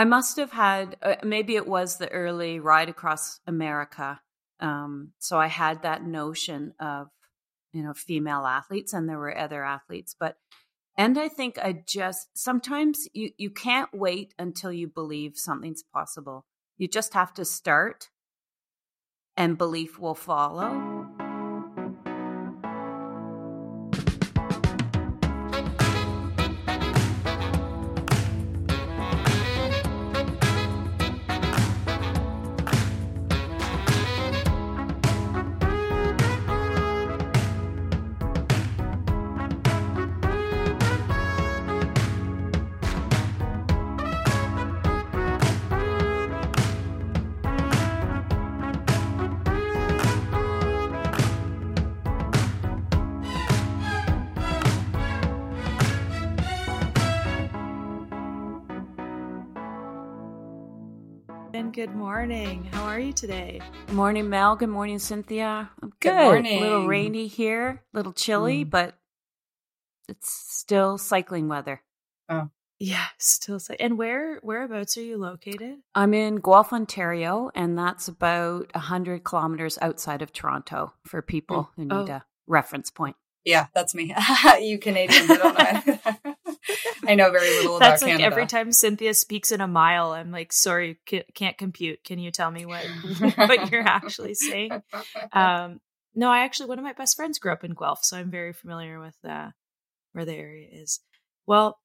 I must have had, uh, maybe it was the early ride across America. Um, so I had that notion of, you know, female athletes and there were other athletes, but, and I think I just, sometimes you, you can't wait until you believe something's possible. You just have to start and belief will follow. Good morning. How are you today? Good morning, Mel. Good morning, Cynthia. I'm good. Good morning. A little rainy here, a little chilly, Mm. but it's still cycling weather. Oh. Yeah, still say. And where whereabouts are you located? I'm in Guelph, Ontario, and that's about 100 kilometers outside of Toronto for people who need Oh. a reference point. Yeah, that's me. you Canadians, I don't know. I know very little about That's like Canada. every time Cynthia speaks in a mile, I'm like, sorry, ca- can't compute. Can you tell me what what you're actually saying? Um, no, I actually one of my best friends grew up in Guelph, so I'm very familiar with uh, where the area is. Well,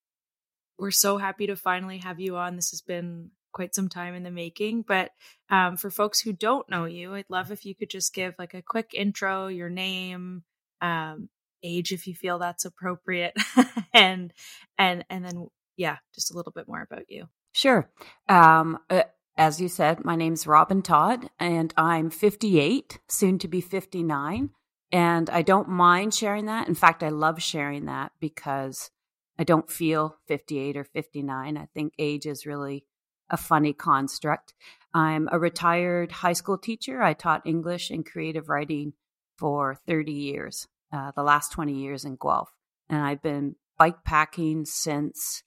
we're so happy to finally have you on. This has been quite some time in the making, but um, for folks who don't know you, I'd love if you could just give like a quick intro, your name, um, age if you feel that's appropriate, and and and then yeah, just a little bit more about you. Sure. Um, uh, as you said, my name's Robin Todd, and I'm 58, soon to be 59. And I don't mind sharing that. In fact, I love sharing that because I don't feel 58 or 59. I think age is really a funny construct. I'm a retired high school teacher. I taught English and creative writing for 30 years, uh, the last 20 years in Guelph. And I've been bike packing since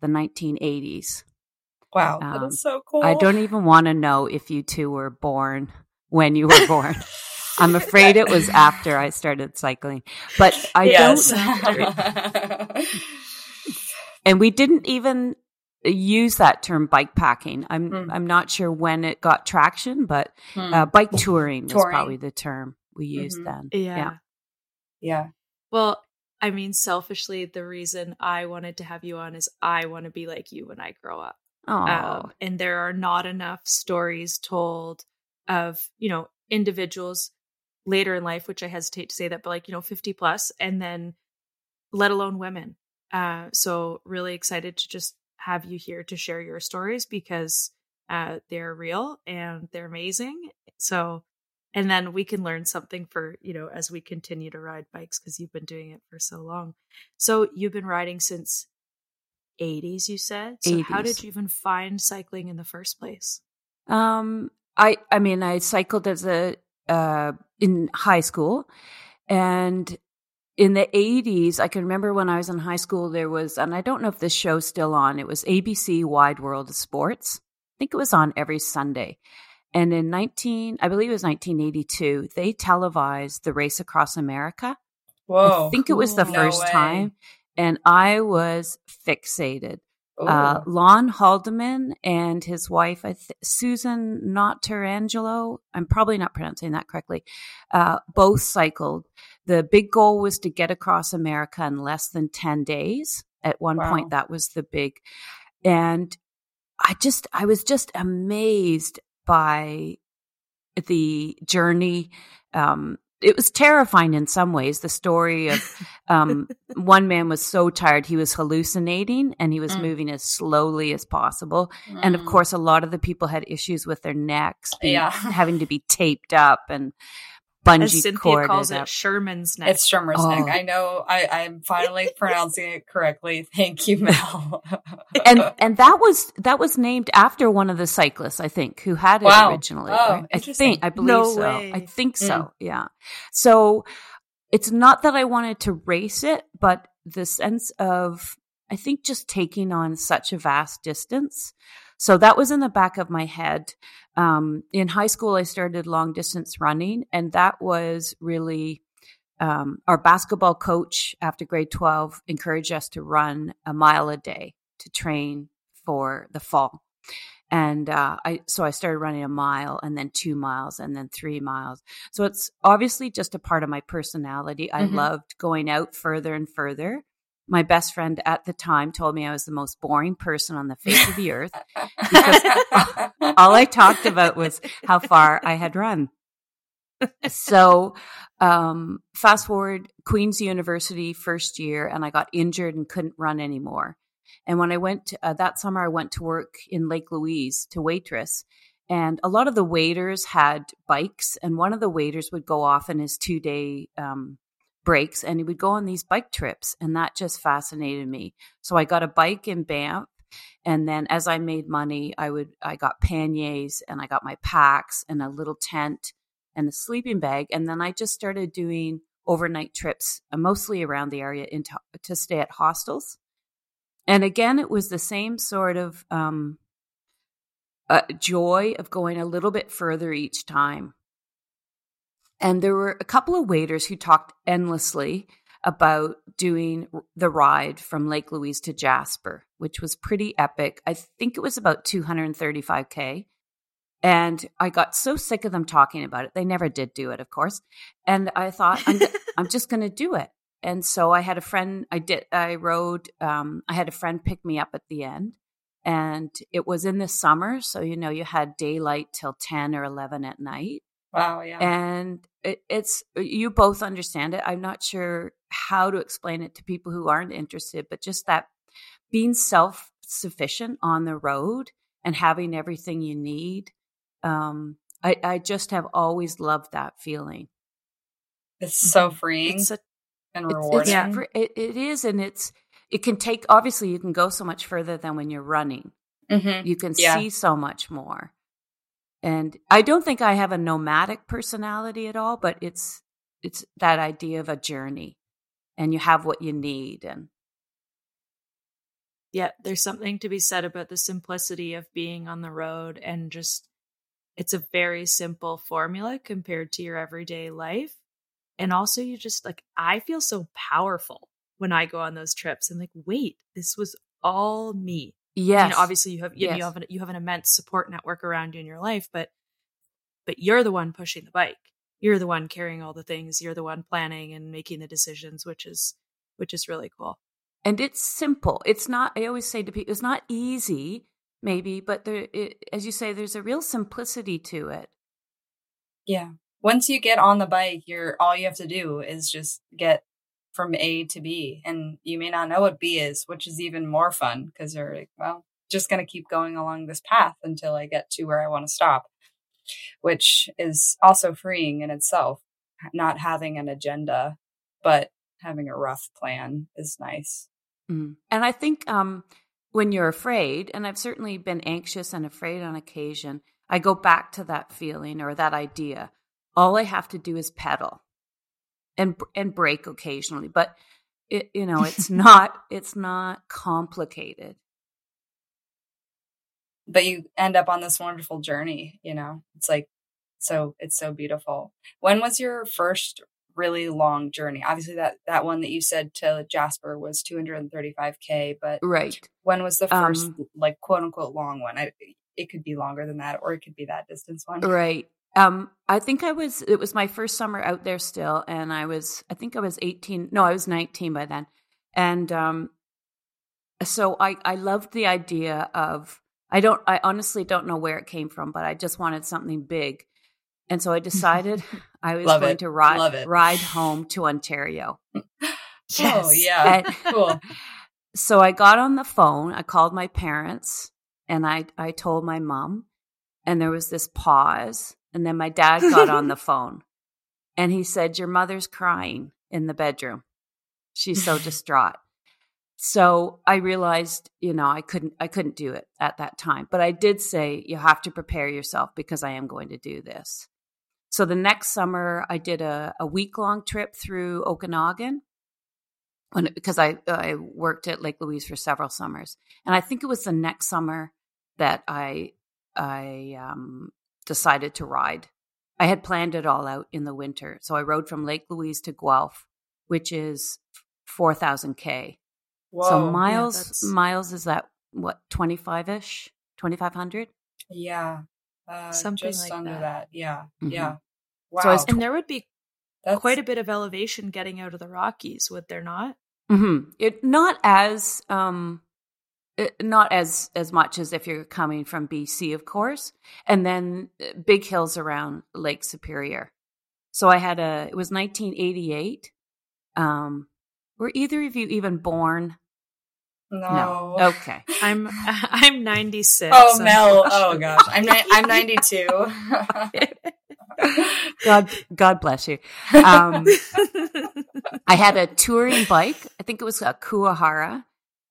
the 1980s. wow, that Um, is so cool. I don't even want to know if you two were born when you were born. I'm afraid it was after I started cycling, but I yes. don't. And we didn't even use that term bike packing. I'm Mm. I'm not sure when it got traction, but Hmm. uh, bike touring was probably the term we used Mhm. then. Yeah. yeah. Well, I mean, selfishly, the reason I wanted to have you on is I want to be like you when I grow up. Oh, Um, and there are not enough stories told of, you know, individuals later in life, which I hesitate to say that, but like, you know, 50 plus, and then let alone women. Uh, so really excited to just have you here to share your stories because uh, they're real and they're amazing. So, and then we can learn something for, you know, as we continue to ride bikes because you've been doing it for so long. So you've been riding since 80s, you said. So how did you even find cycling in the first place? Um, I I mean, I cycled as a uh in high school, and in the eighties, I can remember when I was in high school, there was, and I don't know if this show's still on. It was ABC Wide World of Sports. I think it was on every Sunday. And in nineteen, I believe it was nineteen eighty two, they televised the race across America. Whoa. I think it was the. No first way. time, and I was fixated uh, Lon Haldeman and his wife, I th- Susan Notarangelo. I'm probably not pronouncing that correctly. Uh, both cycled. The big goal was to get across America in less than 10 days. At one Wow. point, that was the big. And I just, I was just amazed by the journey. Um, it was terrifying in some ways. The story of um, one man was so tired he was hallucinating and he was Mm. moving as slowly as possible. And of Mm. course, a lot of the people had issues with their necks, being, Yeah. having to be taped up and As Cynthia corded calls up. it, Sherman's neck. It's Sherman's Oh. neck. I know. I, I'm finally pronouncing it correctly. Thank you, Mel. and and that was that was named after one of the cyclists, I think, who had it Wow. originally. Oh, right? I interesting. think I believe No so. way. I think so. Mm. Yeah. So it's not that I wanted to race it, but the sense of I think just taking on such a vast distance. So that was in the back of my head. Um, in high school, I started long distance running, and that was really um, our basketball coach after grade 12 encouraged us to run a mile a day to train for the fall. And uh, I so I started running a mile and then two miles and then three miles. So it's obviously just a part of my personality. I mm-hmm. loved going out further and further. My best friend at the time told me I was the most boring person on the face of the earth because all I talked about was how far I had run. so um, fast forward queen's university first year and i got injured and couldn't run anymore and when I went to, uh, that summer, I went to work in Lake Louise to waitress. And a lot of the waiters had bikes, and one of the waiters would go off in his two day um, breaks and he would go on these bike trips. And that just fascinated me. So I got a bike in Banff. And then as I made money, I would, I got panniers and I got my packs and a little tent and a sleeping bag. And then I just started doing overnight trips, uh, mostly around the area into, to stay at hostels. And again, it was the same sort of um, uh, joy of going a little bit further each time. And there were a couple of waiters who talked endlessly about doing the ride from Lake Louise to Jasper, which was pretty epic. I think it was about 235K. And I got so sick of them talking about it. They never did do it, of course. And I thought, I'm, I'm just going to do it. And so I had a friend, I did, I rode, um, I had a friend pick me up at the end. And it was in the summer. So, you know, you had daylight till 10 or 11 at night. Wow. Yeah. And it, it's, you both understand it. I'm not sure how to explain it to people who aren't interested, but just that being self sufficient on the road and having everything you need. Um, I, I just have always loved that feeling. It's so mm-hmm. freeing. It's a and rewarding. It's, yeah, it, it is, and it's it can take. Obviously, you can go so much further than when you're running. Mm-hmm. You can yeah. see so much more. And I don't think I have a nomadic personality at all, but it's it's that idea of a journey, and you have what you need, and yeah, there's something to be said about the simplicity of being on the road and just it's a very simple formula compared to your everyday life and also, you just like, I feel so powerful when I go on those trips. I'm like, wait, this was all me. Yes. I mean, obviously, you have you, yes. you have an, you have an immense support network around you in your life, but but you're the one pushing the bike. You're the one carrying all the things. You're the one planning and making the decisions, which is which is really cool. And it's simple. It's not. I always say to people, it's not easy, maybe, but there, it, as you say, there's a real simplicity to it. Yeah once you get on the bike, you're all you have to do is just get from A to B. And you may not know what B is, which is even more fun because you're like, well, just going to keep going along this path until I get to where I want to stop, which is also freeing in itself. Not having an agenda, but having a rough plan is nice. Mm. And I think um, when you're afraid, and I've certainly been anxious and afraid on occasion, I go back to that feeling or that idea all I have to do is pedal and and brake occasionally, but it, you know, it's not it's not complicated. But you end up on this wonderful journey, you know. It's like so it's so beautiful. When was your first really long journey? Obviously that that one that you said to Jasper was 235k, but Right. When was the first um, like quote unquote long one? I, it could be longer than that or it could be that distance one. Right. Um, I think I was, it was my first summer out there still. And I was, I think I was 18. No, I was 19 by then. And, um, so I, I loved the idea of, I don't, I honestly don't know where it came from, but I just wanted something big. And so I decided I was Love going it. to ride, ride home to Ontario. yes. Oh, yeah. And, cool. So I got on the phone. I called my parents and I, I told my mom and there was this pause and then my dad got on the phone and he said, Your mother's crying in the bedroom. She's so distraught. So I realized, you know, I couldn't I couldn't do it at that time. But I did say you have to prepare yourself because I am going to do this. So the next summer I did a, a week long trip through Okanagan. when because I I worked at Lake Louise for several summers, and I think it was the next summer that I I um, decided to ride. I had planned it all out in the winter, so I rode from Lake Louise to Guelph, which is four thousand k. So miles yeah, miles is that what twenty five ish, twenty five hundred. Yeah, uh, Something just like under that. that. Yeah, Mhm. yeah. Wow, I was And there would be that's quite a bit of elevation getting out of the Rockies, would there not? Mm-hmm. It not as um, it, not as as much as if you're coming from BC, of course, and then uh, big hills around Lake Superior. So I had a. It was 1988. Um, were either of you even born? no. Okay. I'm I'm 96. Oh Mel! Oh gosh, I'm ni- I'm 92. God, God bless you. Um, I had a touring bike. I think it was a Kuwahara,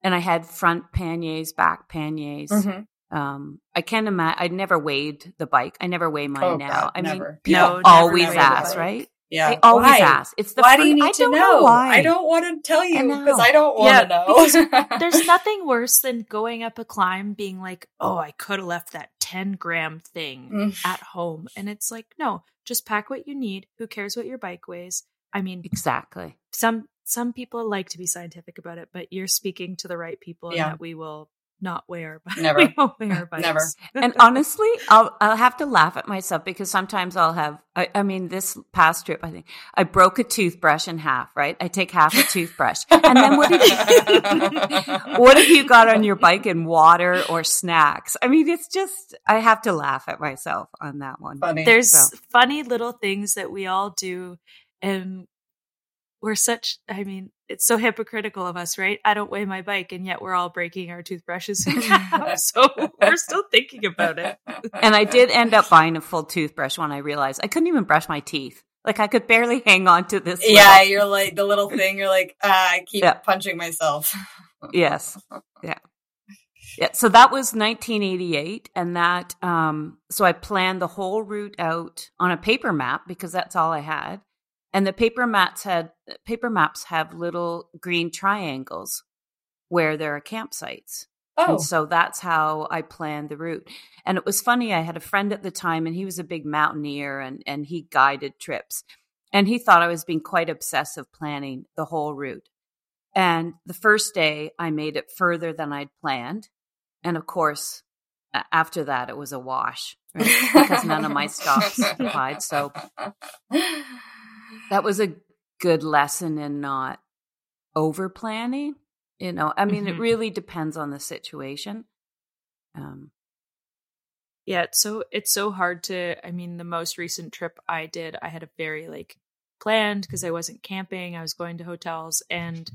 and I had front panniers, back panniers. Mhm. Um, I can't imagine. I'd never weighed the bike. I never weigh mine Oh, now. God, I mean, never. people No, never, always never ask, right? Yeah, They always why? ask. It's the why fir- do you need I to don't know? why. I don't want to tell you because I don't want Yeah, to know. because There's nothing worse than going up a climb being like, "Oh, I could have left that 10 gram thing Mm. at home." And it's like, "No, just pack what you need. Who cares what your bike weighs?" I mean, Exactly. some some people like to be scientific about it, but you're speaking to the right people in Yeah. that we will not wear. Never. we won't weigh our. Never. And honestly, I'll I'll have to laugh at myself because sometimes I'll have. I, I mean, this past trip, I think I broke a toothbrush in half. Right, I take half a toothbrush, and then what? Have, what have you got on your bike in water or snacks? I mean, it's just I have to laugh at myself on that one. Funny. There's So- funny little things that we all do, and we're such. I mean, it's so hypocritical of us, right? I don't weigh my bike, and yet we're all breaking our toothbrushes so we're still thinking about it. And I did end up buying a full toothbrush when I realized I couldn't even brush my teeth. Like I could barely hang on to this. yeah, little- you're like the little thing. You're like, ah, I keep Yeah. punching myself. Yes. Yeah. Yeah. So that was 1988. And that, um, so I planned the whole route out on a paper map because that's all I had. And the paper maps had, paper maps have little green triangles where there are campsites. Oh, And so that's how I planned the route. And it was funny, I had a friend at the time and he was a big mountaineer and, and he guided trips. And he thought I was being quite obsessive planning the whole route. And the first day I made it further than I'd planned. And of course, after that, it was a wash right? because none of my stops applied. So that was a good lesson in not over planning. You know, I mean, it Mhm. really depends on the situation. Um, Yeah, it's so it's so hard to. I mean, the most recent trip I did, I had a very like planned because I wasn't camping. I was going to hotels, and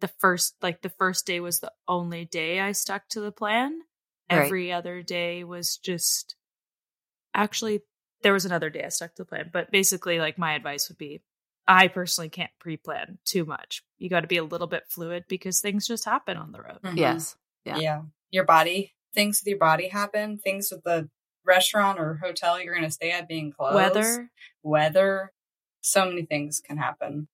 the first like the first day was the only day I stuck to the plan. Right. Every other day was just actually there was another day I stuck to the plan, but basically, like my advice would be, I personally can't pre-plan too much. You got to be a little bit fluid because things just happen on the road. Mhm. Yes. Yeah. yeah. Your body, things with your body happen. Things with the restaurant or hotel you're going to stay at being closed. Weather, weather. So many things can happen.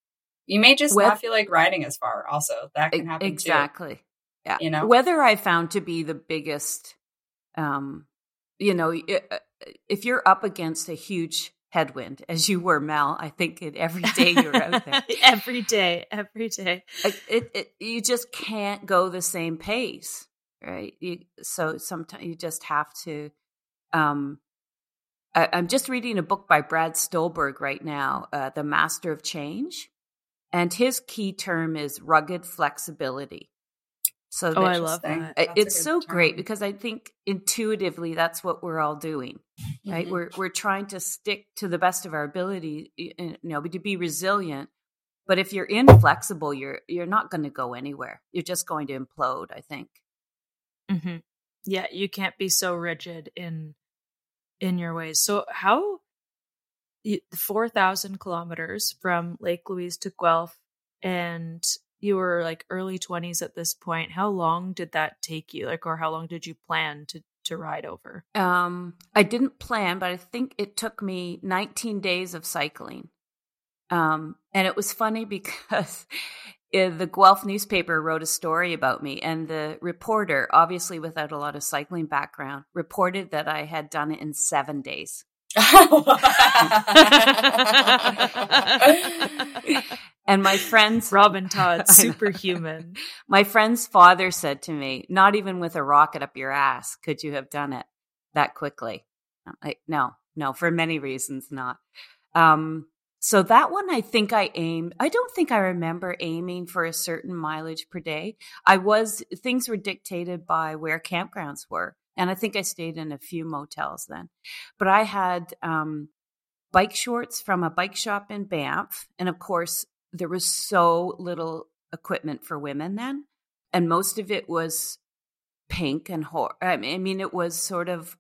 You may just Weath- not feel like riding as far. Also, that can happen exactly. Yeah. You know? weather I found to be the biggest. Um, you know, uh, if you're up against a huge headwind, as you were, Mel, I think it every day you're out there. every day, every day. It, it, you just can't go the same pace, right? You, so sometimes you just have to. Um, I, I'm just reading a book by Brad Stulberg right now, uh, "The Master of Change," and his key term is rugged flexibility. So Oh, I love that. That's it's so great because I think intuitively that's what we're all doing, right? Mhm. We're we're trying to stick to the best of our ability, you know, to be resilient. But if you're inflexible, you're you're not going to go anywhere. You're just going to implode. I think. hmm Yeah, you can't be so rigid in in your ways. So how four thousand kilometers from Lake Louise to Guelph, and you were like early twenties at this point. How long did that take you? Like, or how long did you plan to to ride over? Um, I didn't plan, but I think it took me 19 days of cycling. Um, and it was funny because the Guelph newspaper wrote a story about me, and the reporter, obviously without a lot of cycling background, reported that I had done it in seven days. And my friends, Robin Todd, superhuman. my friend's father said to me, "Not even with a rocket up your ass could you have done it that quickly." I'm no, no, for many reasons, not. Um, so that one, I think I aimed. I don't think I remember aiming for a certain mileage per day. I was things were dictated by where campgrounds were, and I think I stayed in a few motels then. But I had um, bike shorts from a bike shop in Banff, and of course, there was so little equipment for women then, and most of it was pink and hor- I mean, it was sort of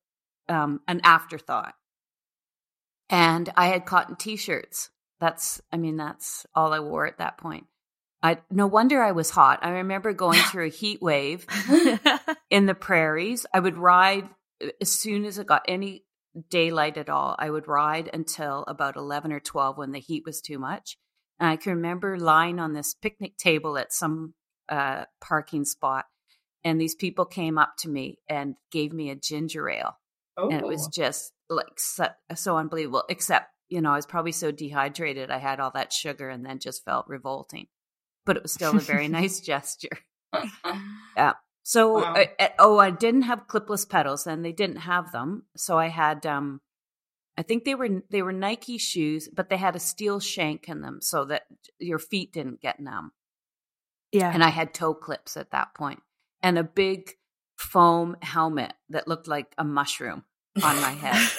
um, an afterthought and I had cotton t-shirts. That's, I mean, that's all I wore at that point. I no wonder I was hot. I remember going through a heat wave in the prairies. I would ride uh, as soon as it got any daylight at all. I would ride until about eleven or twelve when the heat was too much. And I can remember lying on this picnic table at some uh, parking spot, and these people came up to me and gave me a ginger ale, oh. and it was oh. just like so, so unbelievable. Except, you know, I was probably so dehydrated. I had all that sugar and then just felt revolting. But it was still a very nice gesture. yeah. So, wow. I, oh, I didn't have clipless pedals, and they didn't have them. So I had, um, I think they were they were Nike shoes, but they had a steel shank in them so that your feet didn't get numb. Yeah. And I had toe clips at that point, and a big foam helmet that looked like a mushroom on my head.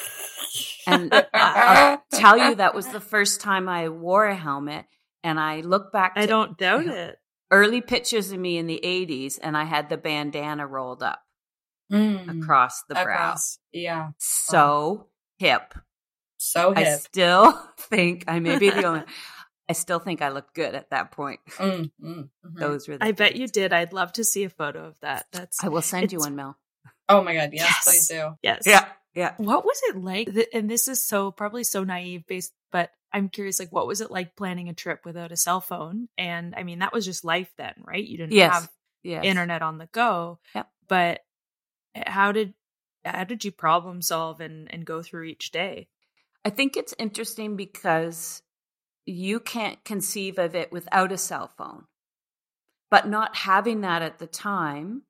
and I'll tell you, that was the first time I wore a helmet. And I look back. I don't doubt it. Early pictures of me in the 80s, and I had the bandana rolled up mm. across the across. brow. Yeah. So hip. So hip. I still think I may be the only. I still think I looked good at that point. Mm, mm, mm-hmm. Those were. I bet you did. I'd love to see a photo of that. That's. I will send you one, Mel. Oh my god! Yes, yes, please do. Yes. Yeah. Yeah. What was it like? And this is so probably so naive based, but I'm curious, like, what was it like planning a trip without a cell phone? And I mean, that was just life then, right? You didn't yes. have yes. internet on the go. Yep. But eh, how did how did you problem solve and and go through each day? I think it's interesting because you can't conceive of it without a cell phone. But not having that at the time,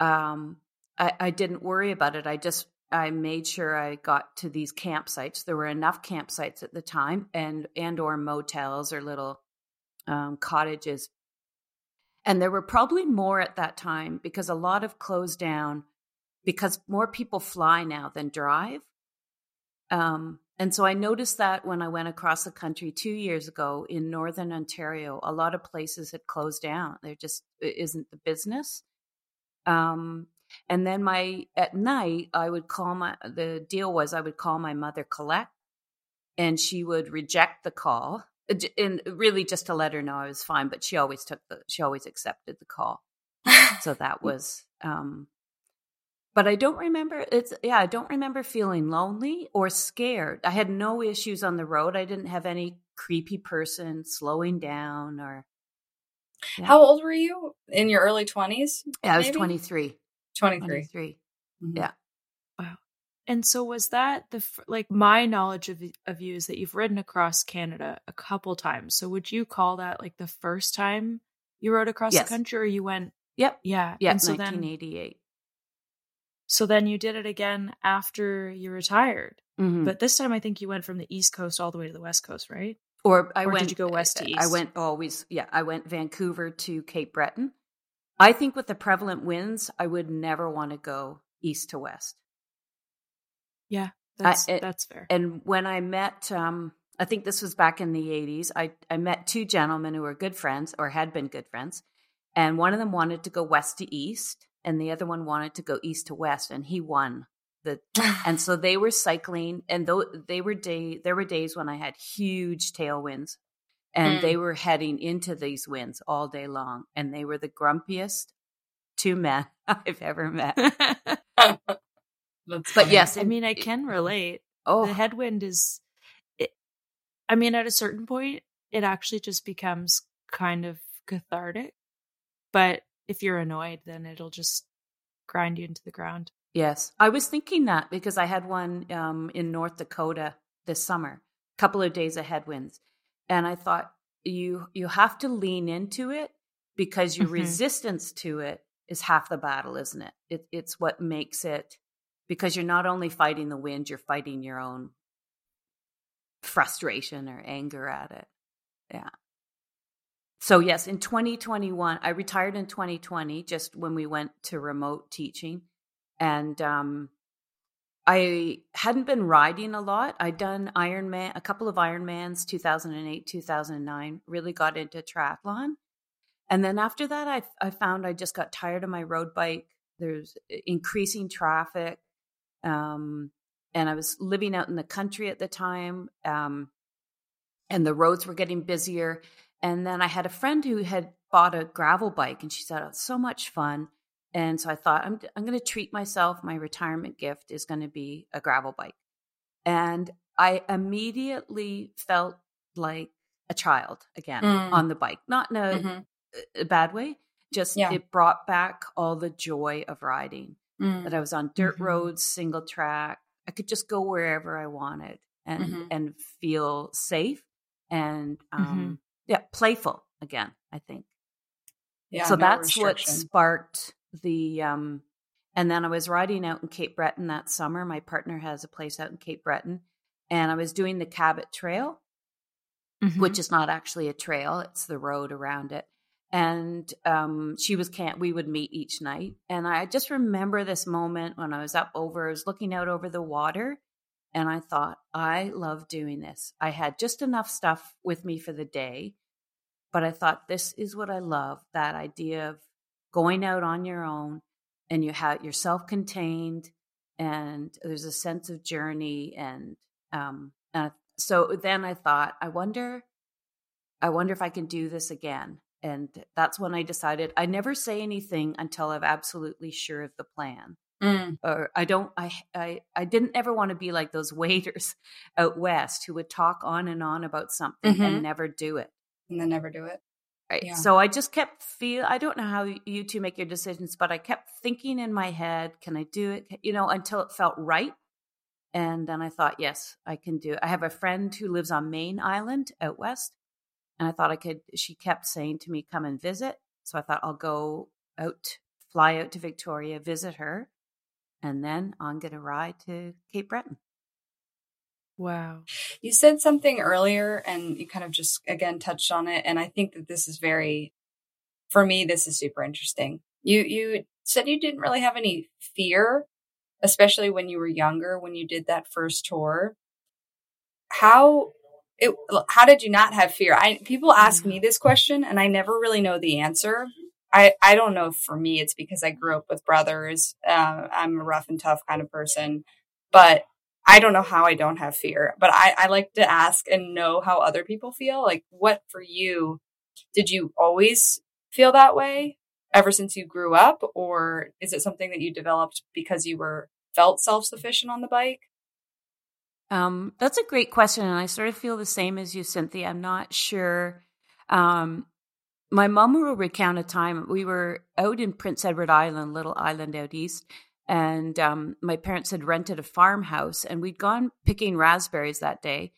um, I, I didn't worry about it. I just I made sure I got to these campsites. There were enough campsites at the time, and and or motels or little um, cottages. And there were probably more at that time because a lot of closed down because more people fly now than drive. Um, and so I noticed that when I went across the country two years ago in Northern Ontario, a lot of places had closed down. There just isn't the business. Um, and then my at night, I would call my the deal was I would call my mother collect, and she would reject the call, uh, and really just to let her know I was fine. But she always took the she always accepted the call, so that was. um but I don't remember it's yeah, I don't remember feeling lonely or scared. I had no issues on the road. I didn't have any creepy person slowing down or yeah. How old were you? In your early 20s? Yeah, I was 23. 23. 23. Mm-hmm. Yeah. Wow. And so was that the like my knowledge of of you is that you've ridden across Canada a couple times. So would you call that like the first time you rode across yes. the country or you went Yep. Yeah. Yeah, and so 1988. Then, so then you did it again after you retired. Mm-hmm. But this time I think you went from the East Coast all the way to the West Coast, right? Or I or went did you go west to east? I went always yeah, I went Vancouver to Cape Breton I think with the prevalent winds, I would never want to go east to west. Yeah, that's I, it, that's fair. And when I met, um, I think this was back in the '80s. I I met two gentlemen who were good friends or had been good friends, and one of them wanted to go west to east, and the other one wanted to go east to west, and he won the. and so they were cycling, and though they were day, there were days when I had huge tailwinds and mm. they were heading into these winds all day long and they were the grumpiest two men i've ever met but yes i mean i can relate oh the headwind is it, i mean at a certain point it actually just becomes kind of cathartic. But if you're annoyed, then it'll just grind you into the ground. Yes. I was thinking that because I had one um, in North Dakota this summer, a couple of days of headwinds. And I thought you you have to lean into it because your mm-hmm. resistance to it is half the battle, isn't it? it? It's what makes it because you're not only fighting the wind, you're fighting your own frustration or anger at it. Yeah. So, yes, in 2021, I retired in 2020, just when we went to remote teaching. And um, I hadn't been riding a lot. I'd done Ironman, a couple of Ironmans, 2008, 2009, really got into triathlon. And then after that, I, I found I just got tired of my road bike. There's increasing traffic. Um, and I was living out in the country at the time. Um, and the roads were getting busier. And then I had a friend who had bought a gravel bike and she said, oh, it's so much fun. And so I thought, I'm, I'm going to treat myself. My retirement gift is going to be a gravel bike. And I immediately felt like a child again mm. on the bike, not in a, mm-hmm. a bad way. Just yeah. it brought back all the joy of riding. Mm. That I was on dirt mm-hmm. roads, single track. I could just go wherever I wanted and mm-hmm. and feel safe and mm-hmm. um, yeah, playful again. I think. Yeah. So no that's what sparked the um and then I was riding out in Cape Breton that summer. My partner has a place out in Cape Breton and I was doing the Cabot Trail, mm-hmm. which is not actually a trail, it's the road around it. And um, she was can't we would meet each night. And I just remember this moment when I was up over, I was looking out over the water and I thought, I love doing this. I had just enough stuff with me for the day, but I thought this is what I love that idea of going out on your own and you have you're self-contained and there's a sense of journey and um uh, so then i thought i wonder i wonder if i can do this again and that's when i decided i never say anything until i'm absolutely sure of the plan mm. or i don't I, I i didn't ever want to be like those waiters out west who would talk on and on about something mm-hmm. and never do it and then never do it Right. Yeah. So I just kept feel I don't know how you two make your decisions, but I kept thinking in my head, can I do it? You know, until it felt right. And then I thought, yes, I can do it. I have a friend who lives on Mayne Island out west. And I thought I could she kept saying to me, come and visit. So I thought I'll go out, fly out to Victoria, visit her, and then I'm gonna ride to Cape Breton. Wow. You said something earlier and you kind of just again touched on it. And I think that this is very, for me, this is super interesting. You, you said you didn't really have any fear, especially when you were younger, when you did that first tour. How, it, how did you not have fear? I, people ask me this question and I never really know the answer. I, I don't know if for me it's because I grew up with brothers. Uh, I'm a rough and tough kind of person, but I don't know how I don't have fear, but I, I like to ask and know how other people feel. Like, what for you? Did you always feel that way ever since you grew up, or is it something that you developed because you were felt self sufficient on the bike? Um, that's a great question, and I sort of feel the same as you, Cynthia. I'm not sure. Um, my mom will recount a time we were out in Prince Edward Island, little island out east, and um, my parents had rented a farmhouse and we'd gone picking raspberries that day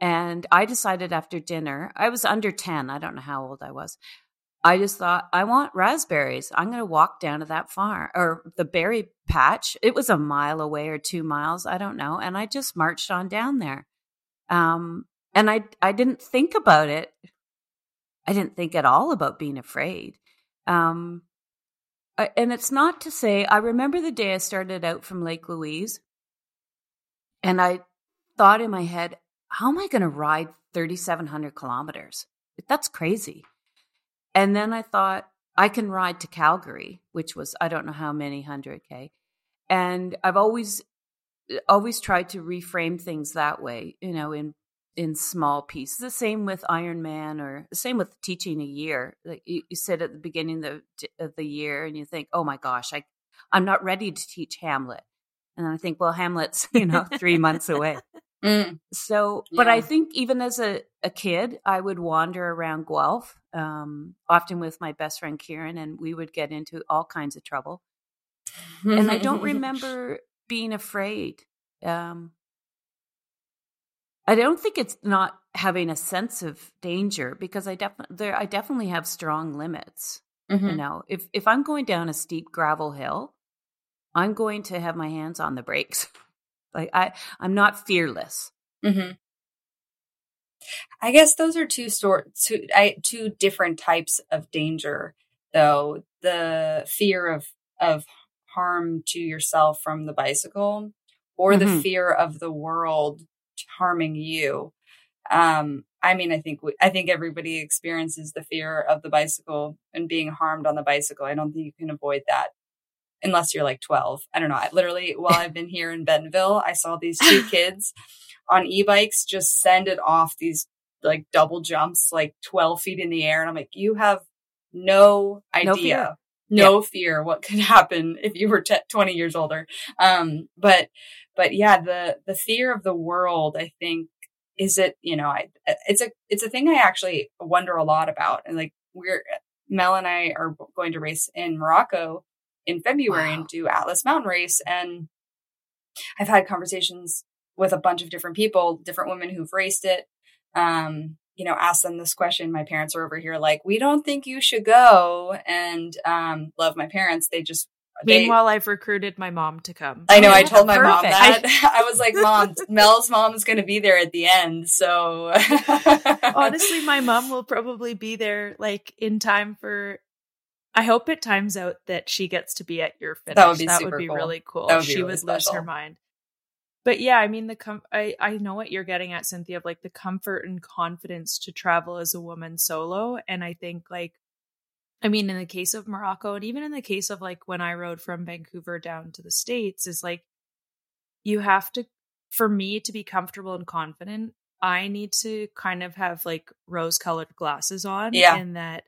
and i decided after dinner i was under 10 i don't know how old i was i just thought i want raspberries. I'm going to walk down to that farm or the berry patch. It was a mile away or two miles i don't know and i just marched on down there. Um, and i i didn't think about it. I didn't think at all about being afraid. Um, and it's not to say, I remember the day I started out from Lake Louise and I thought in my head, how am I going to ride 3,700 kilometers? That's crazy. And then I thought, I can ride to Calgary, which was, I don't know how many hundred K. And I've always, always tried to reframe things that way, you know, in in small pieces. The same with Iron Man, or the same with teaching a year. Like you, you sit at the beginning of the, of the year, and you think, "Oh my gosh, I I'm not ready to teach Hamlet," and I think, "Well, Hamlet's you know three months away." Mm. So, but I think even as a, a kid, I would wander around Guelph, um, often with my best friend Kieran, and we would get into all kinds of trouble. And I don't remember being afraid. Um, I don't think it's not having a sense of danger because I definitely there I definitely have strong limits. You Mhm. know, if if I'm going down a steep gravel hill, I'm going to have my hands on the brakes. Like I I'm not fearless. hmm I guess those are two sort two I, two different types of danger, though. The fear of of harm to yourself from the bicycle, or the Mhm. fear of the world harming you. Um, I mean, I think we, I think everybody experiences the fear of the bicycle and being harmed on the bicycle. I don't think you can avoid that unless you're like 12. I don't know. I literally, while I've been here in Bentonville, I saw these two kids on e-bikes just send it off these like double jumps, like 12 feet in the air. And I'm like, you have no No idea, fear. no fear what could happen if you were t- 20 years older. Um, but, but yeah, the, the fear of the world, I think, is it, you know, I, it's a, it's a thing I actually wonder a lot about. And like, we're, Mel and I are going to race in Morocco in February Wow. and do Atlas Mountain Race. And I've had conversations with a bunch of different people, different women who've raced it. Um, you know, ask them this question. My parents are over here like, we don't think you should go. And um, love my parents. They just they- Meanwhile, I've recruited my mom to come. I know. I told my mom that. I was like, "Mom, Mel's mom is going to be there at the end." So Honestly, my mom will probably be there like in time for. I hope it times out that she gets to be at your finish. That would be that super would be cool. really cool. Would be she really would lose her mind. But yeah, I mean the com- I I know what you're getting at, Cynthia, of like the comfort and confidence to travel as a woman solo, and I think like. I mean, in the case of Morocco, and even in the case of like when I rode from Vancouver down to the States, is like you have to, for me to be comfortable and confident, I need to kind of have like rose colored glasses on. Yeah. And that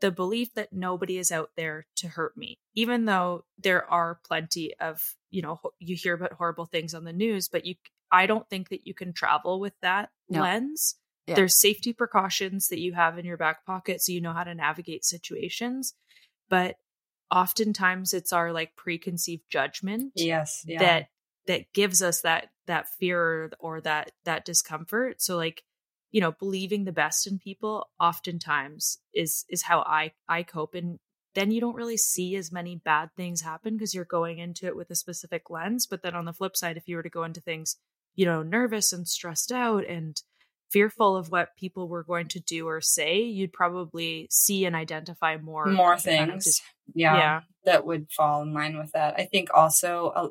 the belief that nobody is out there to hurt me, even though there are plenty of, you know, you hear about horrible things on the news, but you, I don't think that you can travel with that No. lens. Yeah. There's safety precautions that you have in your back pocket so you know how to navigate situations. But oftentimes it's our like preconceived judgment yes, yeah. that that gives us that that fear or that that discomfort so like you know believing the best in people oftentimes is is how i i cope and then you don't really see as many bad things happen because you're going into it with a specific lens but then on the flip side if you were to go into things you know nervous and stressed out and fearful of what people were going to do or say you'd probably see and identify more more things. yeah, yeah that would fall in line with that. I think also uh,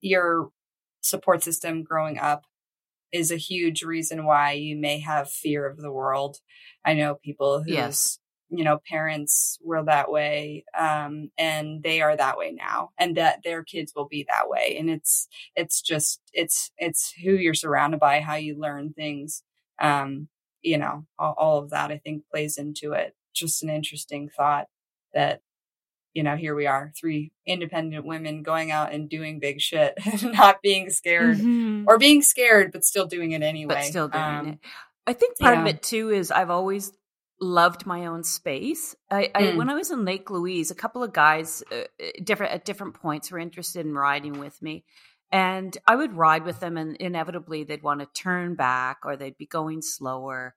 your support system growing up is a huge reason why you may have fear of the world. I know people whose Yes. You know parents were that way um and they are that way now and that their kids will be that way and it's it's just it's it's who you're surrounded by how you learn things um you know all, all of that i think plays into it just an interesting thought that you know here we are three independent women going out and doing big shit not being scared Mhm. or being scared but still doing it anyway but still doing Um, it. I think part of it too is I've always loved my own space. I, I Mm. when I was in Lake Louise, a couple of guys uh, different at different points were interested in riding with me. And I would ride with them, and inevitably they'd want to turn back or they'd be going slower.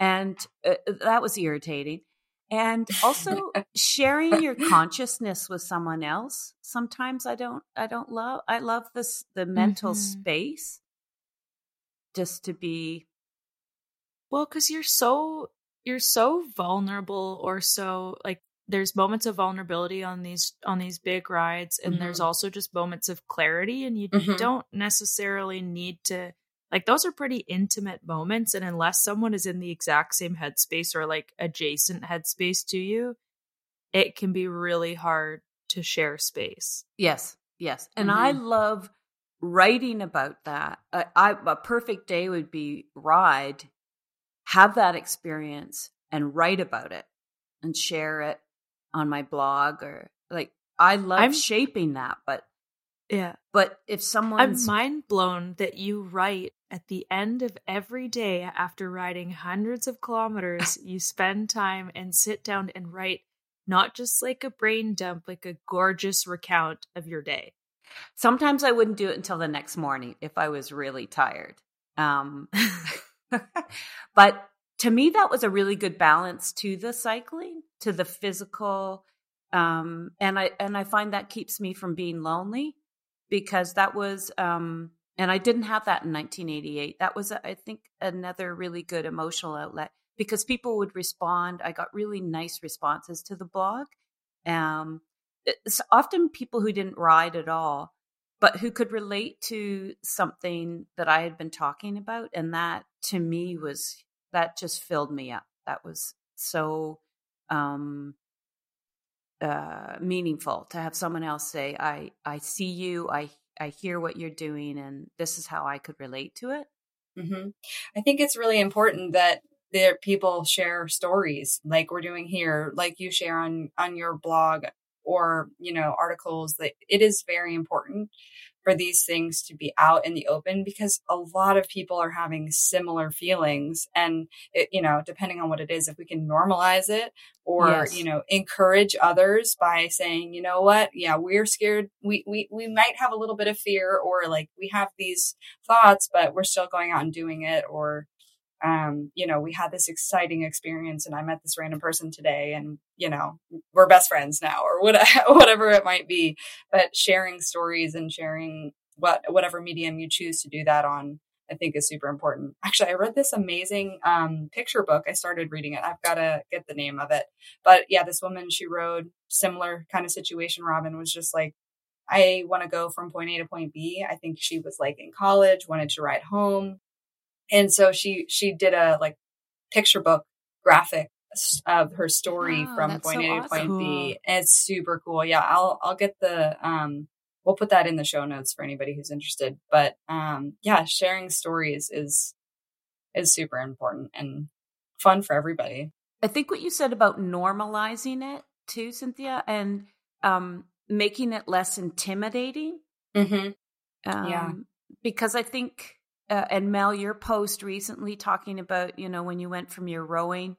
And uh, that was irritating. And also sharing your consciousness with someone else. Sometimes I don't, I don't love, I love this, the mental Mhm. space just to be Well, because you're so you're so vulnerable, or so like there's moments of vulnerability on these on these big rides, and there's also just moments of clarity, and you Mhm. don't necessarily need to like those are pretty intimate moments, and unless someone is in the exact same headspace or like adjacent headspace to you, it can be really hard to share space. Yes, yes. And I love writing about that. I, I a perfect day would be ride, have that experience and write about it and share it on my blog or like I love I'm- shaping that, but Yeah. But if someone I'm mind blown that you write at the end of every day after riding hundreds of kilometers, you spend time and sit down and write not just like a brain dump, like a gorgeous recount of your day. Sometimes I wouldn't do it until the next morning if I was really tired. Um, but to me, that was a really good balance to the cycling, to the physical, um, and I and I find that keeps me from being lonely because that was, um, and I didn't have that in 1988. That was, I think, another really good emotional outlet because people would respond. I got really nice responses to the blog. Um, it's often people who didn't ride at all, but who could relate to something that I had been talking about. And that to me was, that just filled me up. That was so um, uh, meaningful to have someone else say, I, I see you, I, I hear what you're doing, and this is how I could relate to it. Mm-hmm. I think it's really important that there people share stories like we're doing here, like you share on on your blog or you know articles that it is very important for these things to be out in the open because a lot of people are having similar feelings. And it, you know depending on what it is if we can normalize it or yes. you know encourage others by saying you know what? Yeah we're scared. We, we we might have a little bit of fear or like we have these thoughts but we're still going out and doing it or um, you know, we had this exciting experience and I met this random person today and, you know, we're best friends now or whatever it might be. But sharing stories and sharing what, whatever medium you choose to do that on, I think is super important. Actually, I read this amazing um, picture book. I started reading it. I've got to get the name of it. But yeah, this woman, she wrote similar kind of situation. Robin was just like, I want to go from point A to point B. I think she was like in college, wanted to ride home, and so she she did a like picture book graphic of her story wow, from point so A to awesome. point B. It's super cool. Yeah, I'll I'll get the um we'll put that in the show notes for anybody who's interested. But um yeah, sharing stories is is super important and fun for everybody. I think what you said about normalizing it too, Cynthia, and um making it less intimidating. Mm-hmm. Um, yeah. Because I think uh, and Mel, your post recently talking about, you know, when you went from your rowing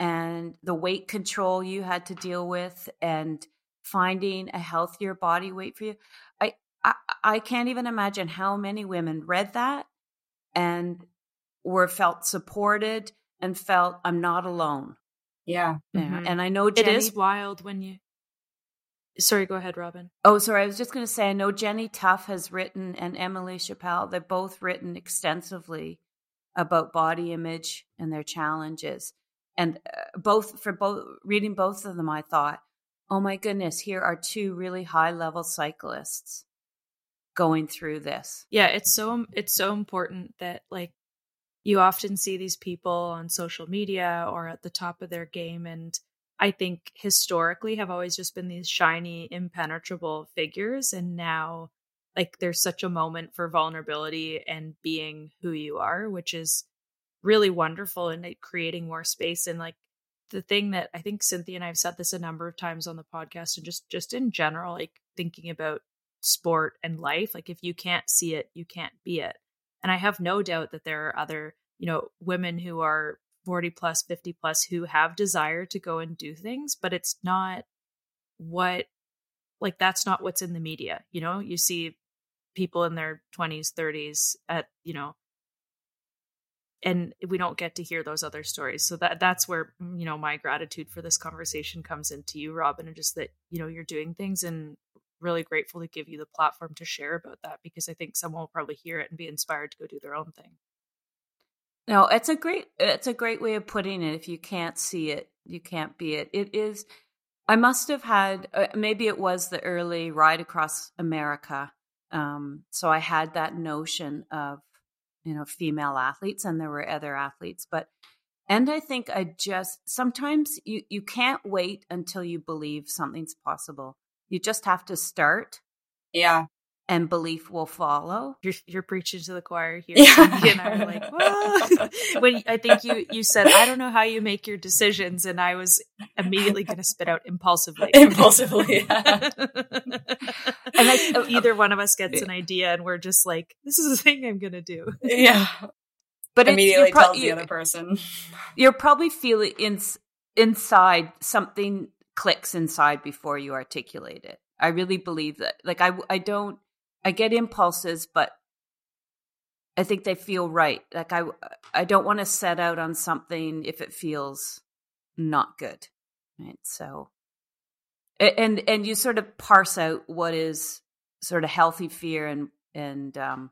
and the weight control you had to deal with and finding a healthier body weight for you. I, I, I can't even imagine how many women read that and were felt supported and felt I'm not alone. Yeah. yeah. Mm-hmm. And I know Jenny, it is wild when you Sorry, go ahead, Robin. Oh, sorry. I was just going to say, I know Jenny Tough has written and Emily Chappell, they've both written extensively about body image and their challenges. And uh, both, for both, reading both of them, I thought, oh my goodness, here are two really high level cyclists going through this. Yeah, it's so, it's so important that like you often see these people on social media or at the top of their game and I think historically have always just been these shiny, impenetrable figures. And now, like, there's such a moment for vulnerability and being who you are, which is really wonderful and like, creating more space. And like, the thing that I think Cynthia and I have said this a number of times on the podcast and just just in general, like thinking about sport and life, like if you can't see it, you can't be it. And I have no doubt that there are other, you know, women who are 40 plus 50 plus who have desire to go and do things but it's not what like that's not what's in the media you know? You see people in their 20s 30s at you know and we don't get to hear those other stories. So that that's where mm, you know my gratitude for this conversation comes into you robin and just that you know you're doing things and really grateful to give you the platform to share about that because i think someone will probably hear it and be inspired to go do their own thing no, it's a great it's a great way of putting it. If you can't see it, you can't be it. It is. I must have had uh, maybe it was the early ride across America. Um, so I had that notion of you know female athletes, and there were other athletes, but and I think I just sometimes you you can't wait until you believe something's possible. You just have to start. Yeah. And belief will follow. You're, you're preaching to the choir here. Yeah. and I were like, "Whoa." when I think you you said, I don't know how you make your decisions, and I was immediately going to spit out impulsively. Impulsively. Yeah. and I, oh, either one of us gets an idea, and we're just like, "This is the thing I'm going to do." yeah. But Immediately you're pro- tells the other person. You're probably feeling in, inside something clicks inside before you articulate it. I really believe that. Like I, I don't. I get impulses, but I think they feel right. Like I, I don't want to set out on something if it feels not good. Right. So, and and you sort of parse out what is sort of healthy fear and and um,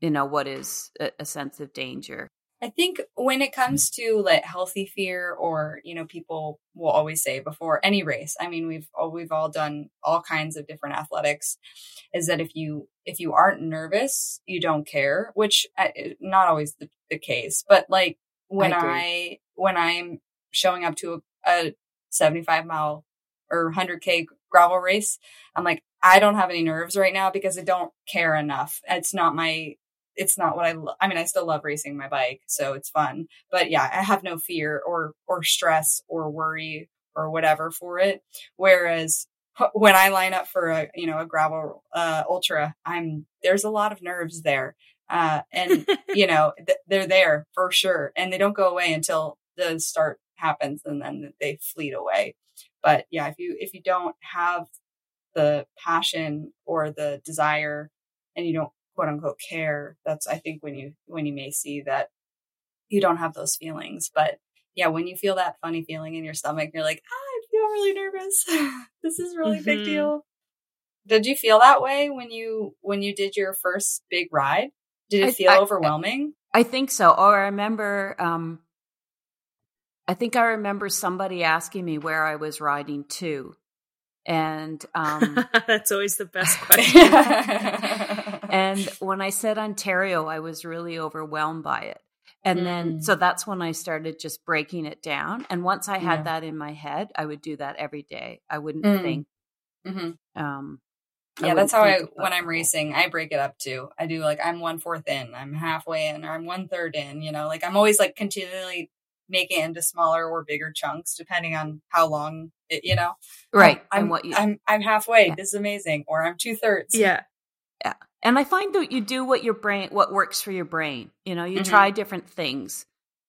you know what is a, a sense of danger. I think when it comes to like healthy fear or, you know, people will always say before any race, I mean, we've all, we've all done all kinds of different athletics is that if you, if you aren't nervous, you don't care, which uh, not always the, the case, but like when I. I, when I'm showing up to a, a 75 mile or 100k gravel race, I'm like, I don't have any nerves right now because I don't care enough. It's not my it's not what I lo- I mean I still love racing my bike so it's fun but yeah I have no fear or or stress or worry or whatever for it. Whereas when I line up for a you know a gravel uh ultra I'm there's a lot of nerves there uh and you know th- they're there for sure and they don't go away until the start happens and then they fleet away. But yeah if you if you don't have the passion or the desire and you don't quote unquote care that's i think when you when you may see that you don't have those feelings but yeah when you feel that funny feeling in your stomach you're like ah, i feel really nervous this is really big Mhm. deal did you feel that way when you when you did your first big ride did it I- feel I- overwhelming I think so. Or I remember, um, I think I remember somebody asking me where I was riding to. And, um, That's always the best question. And when I said Ontario, I was really overwhelmed by it. And then, Mm. so that's when I started just breaking it down. And once I had Yeah. that in my head, I would do that every day. I wouldn't Mm. think, hmm um, yeah that's how i when i'm racing i break it up too i do like i'm one fourth in i'm halfway in or i'm one third in you know like i'm always like continually making it into smaller or bigger chunks depending on how long it you know Right. I'm and what you, i'm i'm halfway Yeah. this is amazing or i'm two thirds Yeah. yeah. And I find that you do what your brain, what works for your brain. You know, you Mhm. try different things,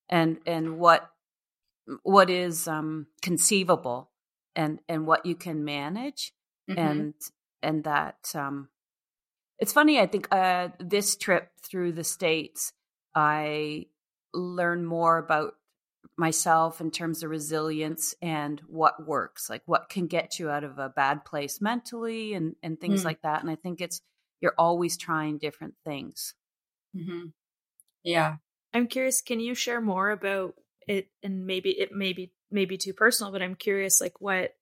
and and what what is um, conceivable, and and what you can manage, Mhm. and and that um, it's funny. I think uh, this trip through the states, I learned more about myself in terms of resilience and what works, like what can get you out of a bad place mentally, and and things Mm. like that. And I think it's you're always trying different things. Mhm. yeah I'm curious, can you share more about it and maybe it may be maybe too personal, but I'm curious like what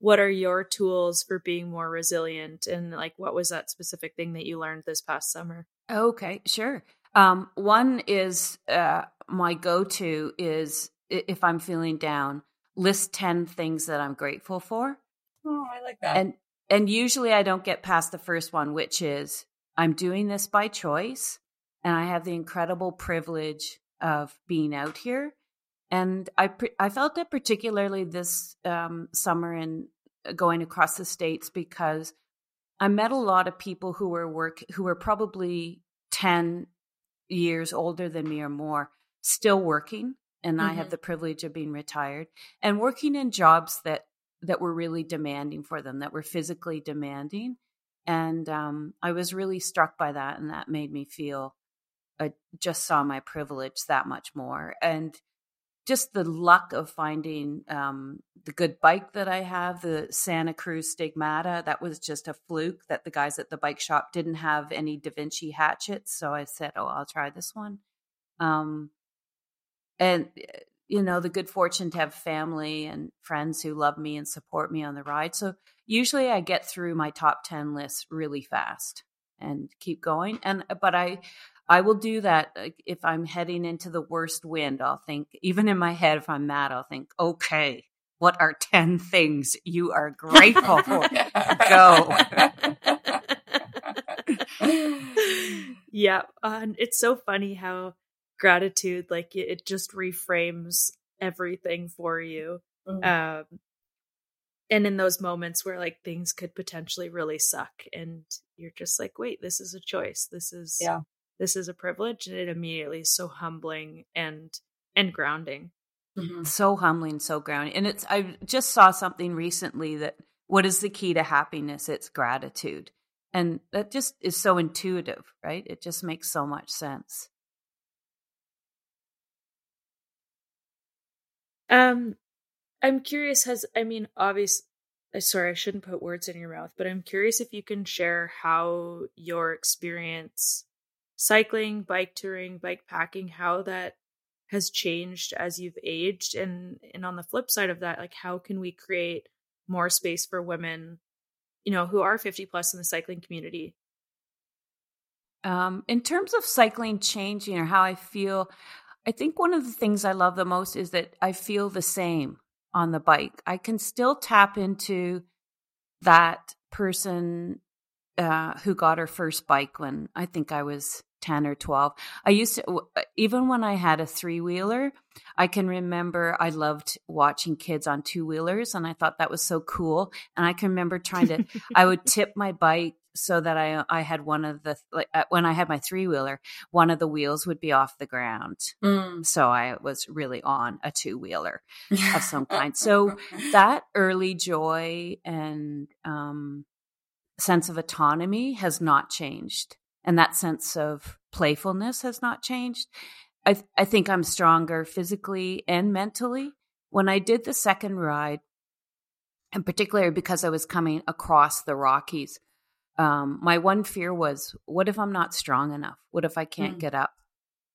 what are your tools for being more resilient and like what was that specific thing that you learned this past summer? Okay, sure. Um, one is uh, my go-to is if I'm feeling down, list ten things that I'm grateful for, oh i like that and and usually I don't get past the first one, which is I'm doing this by choice, and I have the incredible privilege of being out here. And I I felt that particularly this um, summer in going across the states because I met a lot of people who were work who were probably ten years older than me or more, still working, and I have Mhm. the privilege of being retired and working in jobs that that were really demanding for them, that were physically demanding. And um, I was really struck by that, and that made me feel I just saw my privilege that much more. And just the luck of finding um, the good bike that I have, the Santa Cruz Stigmata, that was just a fluke that the guys at the bike shop didn't have any Devinci Hatchets. So I said, oh, I'll try this one. Um, and, uh, you know, the good fortune to have family and friends who love me and support me on the ride. So usually I get through my top 10 lists really fast and keep going. And, but I, I will do that if I'm heading into the worst wind. I'll think, even in my head, if I'm mad, I'll think, okay, what are 10 things you are grateful for? Go. yeah, uh, it's so funny how gratitude, like it, it just reframes everything for you. Mm. Um, and in those moments where like things could potentially really suck, and you're just like, wait, this is a choice. This is yeah. This is a privilege, and it immediately is so humbling and and grounding. Mm-hmm. So humbling, so grounding. And it's I just saw something recently that what is the key to happiness? It's gratitude. And that just is so intuitive, right? It just makes so much sense. Um I'm curious has I mean obviously, uh, sorry, I shouldn't put words in your mouth, but I'm curious if you can share how your experience cycling, bike touring, bike packing, how that has changed as you've aged and and on the flip side of that, like how can we create more space for women, you know, who are 50 plus in the cycling community. Um, in terms of cycling changing or how I feel, I think one of the things I love the most is that I feel the same on the bike. I can still tap into that person uh, who got her first bike when I think I was 10 or 12. I used to, even when I had a three wheeler, I can remember I loved watching kids on two wheelers and I thought that was so cool. And I can remember trying to, I would tip my bike so that I I had one of the like uh, when I had my three wheeler, one of the wheels would be off the ground. Mm. So I was really on a two wheeler of some kind. So that early joy and um, sense of autonomy has not changed and that sense of playfulness has not changed. I th- I think I'm stronger physically and mentally. When I did the second ride, and particularly because I was coming across the Rockies, um, my one fear was, what if I'm not strong enough? What if I can't mm. get up,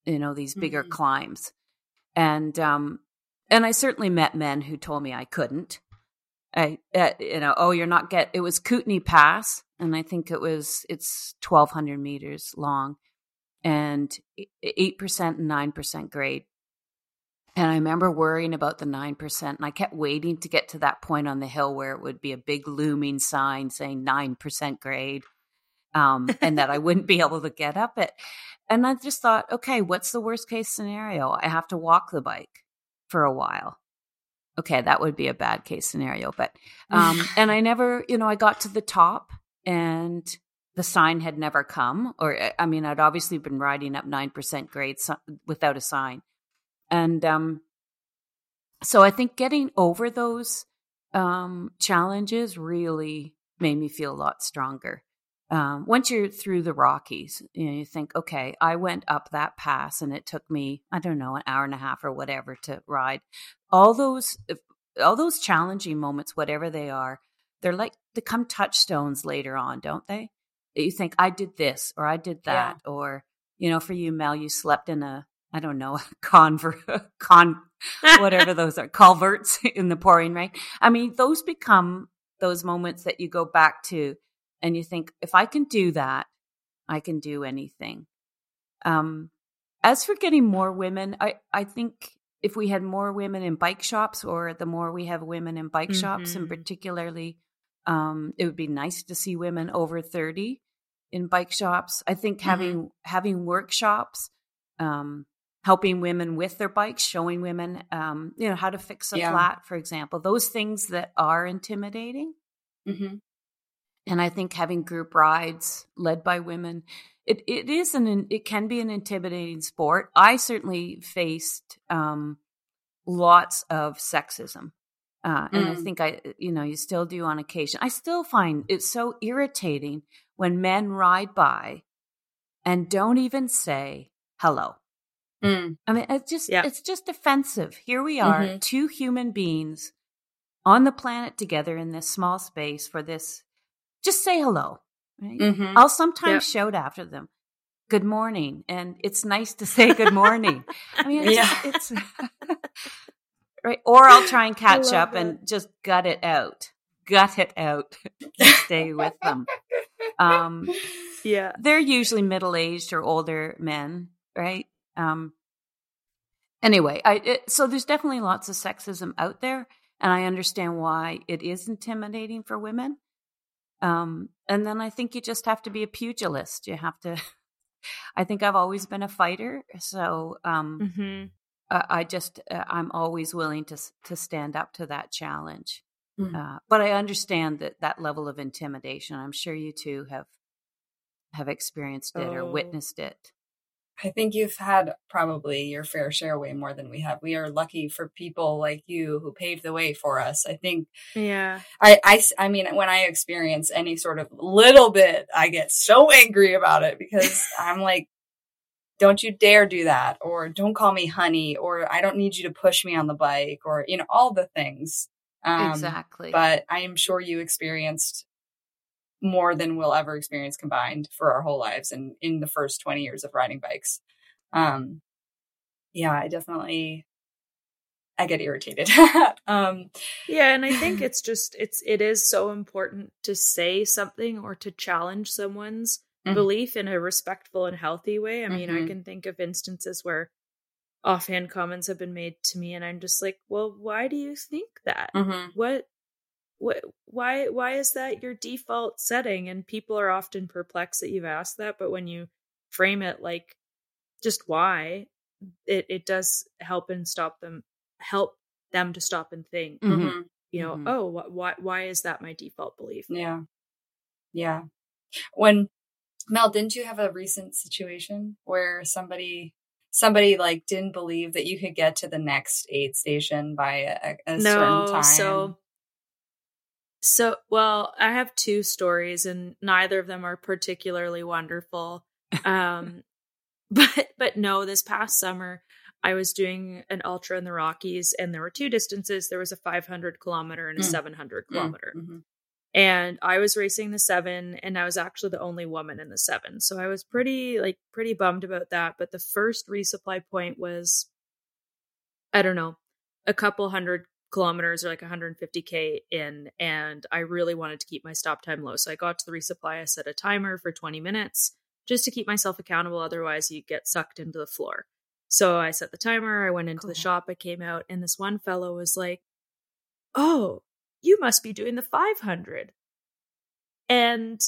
you know, these bigger mm-hmm. climbs? And um, and I certainly met men who told me I couldn't. I, uh, you know, oh, you're not get. It was Kootenay Pass, and I think it was it's 1,200 meters long, and eight percent and nine percent grade. And I remember worrying about the 9%, and I kept waiting to get to that point on the hill where it would be a big looming sign saying 9% grade, um, and that I wouldn't be able to get up it. And I just thought, okay, what's the worst case scenario? I have to walk the bike for a while okay, that would be a bad case scenario. But, um, and I never, you know, I got to the top and the sign had never come. Or, eh, I mean, I'd obviously been riding up 9% grade without a sign. And, um, so I think getting over those, um, challenges really made me feel a lot stronger um, once you're through the Rockies, you, know, you think, okay, I went up that pass and it took me, I don't know, an hour and a half or whatever to ride. All those, all those challenging moments, whatever they are, they're like they come touchstones later on, don't they? You think I did this or I did that, yeah. or you know, for you, Mel, you slept in a, I don't know, convert, con, whatever those are, culverts in the pouring rain. I mean, those become those moments that you go back to and you think, if I can do that, I can do anything. Um, as for getting more women, I, I think if we had more women in bike shops, or the more we have women in bike mm-hmm. shops, and mm-hmm. particularly, um, it would be nice to see women over 30 in bike shops. I think mm-hmm. having having workshops, um, helping women with their bikes, showing women, um, you know, how to fix a yeah. flat, for example, those things that are intimidating. Mm-hmm. And I think having group rides led by women, it, it is an it can be an intimidating sport. I certainly faced um, lots of sexism, uh, and I mm. think I you know you still do on occasion. I still find it so irritating when men ride by and don't even say hello. Mm. I mean, it's just yeah. it's just offensive. Here we are, mm-hmm. two human beings on the planet together in this small space for this just say hello. Right? Mm-hmm. I'll sometimes yep. shout after them, "Good morning," and it's nice to say good morning. I mean, it's, yeah. it's right. Or I'll try and catch up and just gut it out, gut it out, stay with them. Um, yeah, they're usually middle aged or older men, right? Um, anyway, I it, so there's definitely lots of sexism out there, and I understand why it is intimidating for women. Um, and then I think you just have to be a pugilist. You have to. I think I've always been a fighter, so um, Mm-hmm. uh, I just uh, I'm always willing to to stand up to that challenge. Mm. Uh, but I understand that that level of intimidation. I'm sure you two have have experienced it or Oh. witnessed it. I think you've had probably your fair share way more than we have. We are lucky for people like you who paved the way for us. I think Yeah. I, I, I mean, when I experience any sort of little bit, I get so angry about it because I'm like, don't you dare do that, or don't call me honey, or I don't need you to push me on the bike, or, you know, all the things. Um, exactly. But I am sure you experienced more than we'll ever experience combined for our whole lives and in the first 20 years of riding bikes. Um, yeah, I definitely, I get irritated. um, Yeah, and I think it's just it's it is so important to say something or to challenge someone's Mhm. belief in a respectful and healthy way. I mean, I Mhm. can think of instances where offhand comments have been made to me and I'm just like, "Well, why do you think that? mhm. What what why why is that your default setting?" And people are often perplexed that you've asked that, but when you frame it like just why, it it does help and stop them help them to stop and think Mhm. Mhm. you know, Mhm. oh, wh- why why is that my default belief? Yeah. Yeah. When Mel, didn't you have a recent situation where somebody somebody like didn't believe that you could get to the next aid station by a, a certain time? so so well, I have two stories and neither of them are particularly wonderful. Um but but no, this past summer I was doing an ultra in the Rockies and there were two distances. There was a 500 kilometer and a Mm. 700 Mm, kilometer. mhm. and I was racing the seven, and I was actually the only woman in the seven. So I was pretty like pretty bummed about that. But the first resupply point was, I don't know, a couple hundred kilometers or like 150k in, and I really wanted to keep my stop time low. So I got to the resupply. I set a timer for 20 minutes just to keep myself accountable. Otherwise, you get sucked into the floor. So I set the timer. I went into the shop. I came out, and this one fellow was like, "Oh." you must be doing the 500. And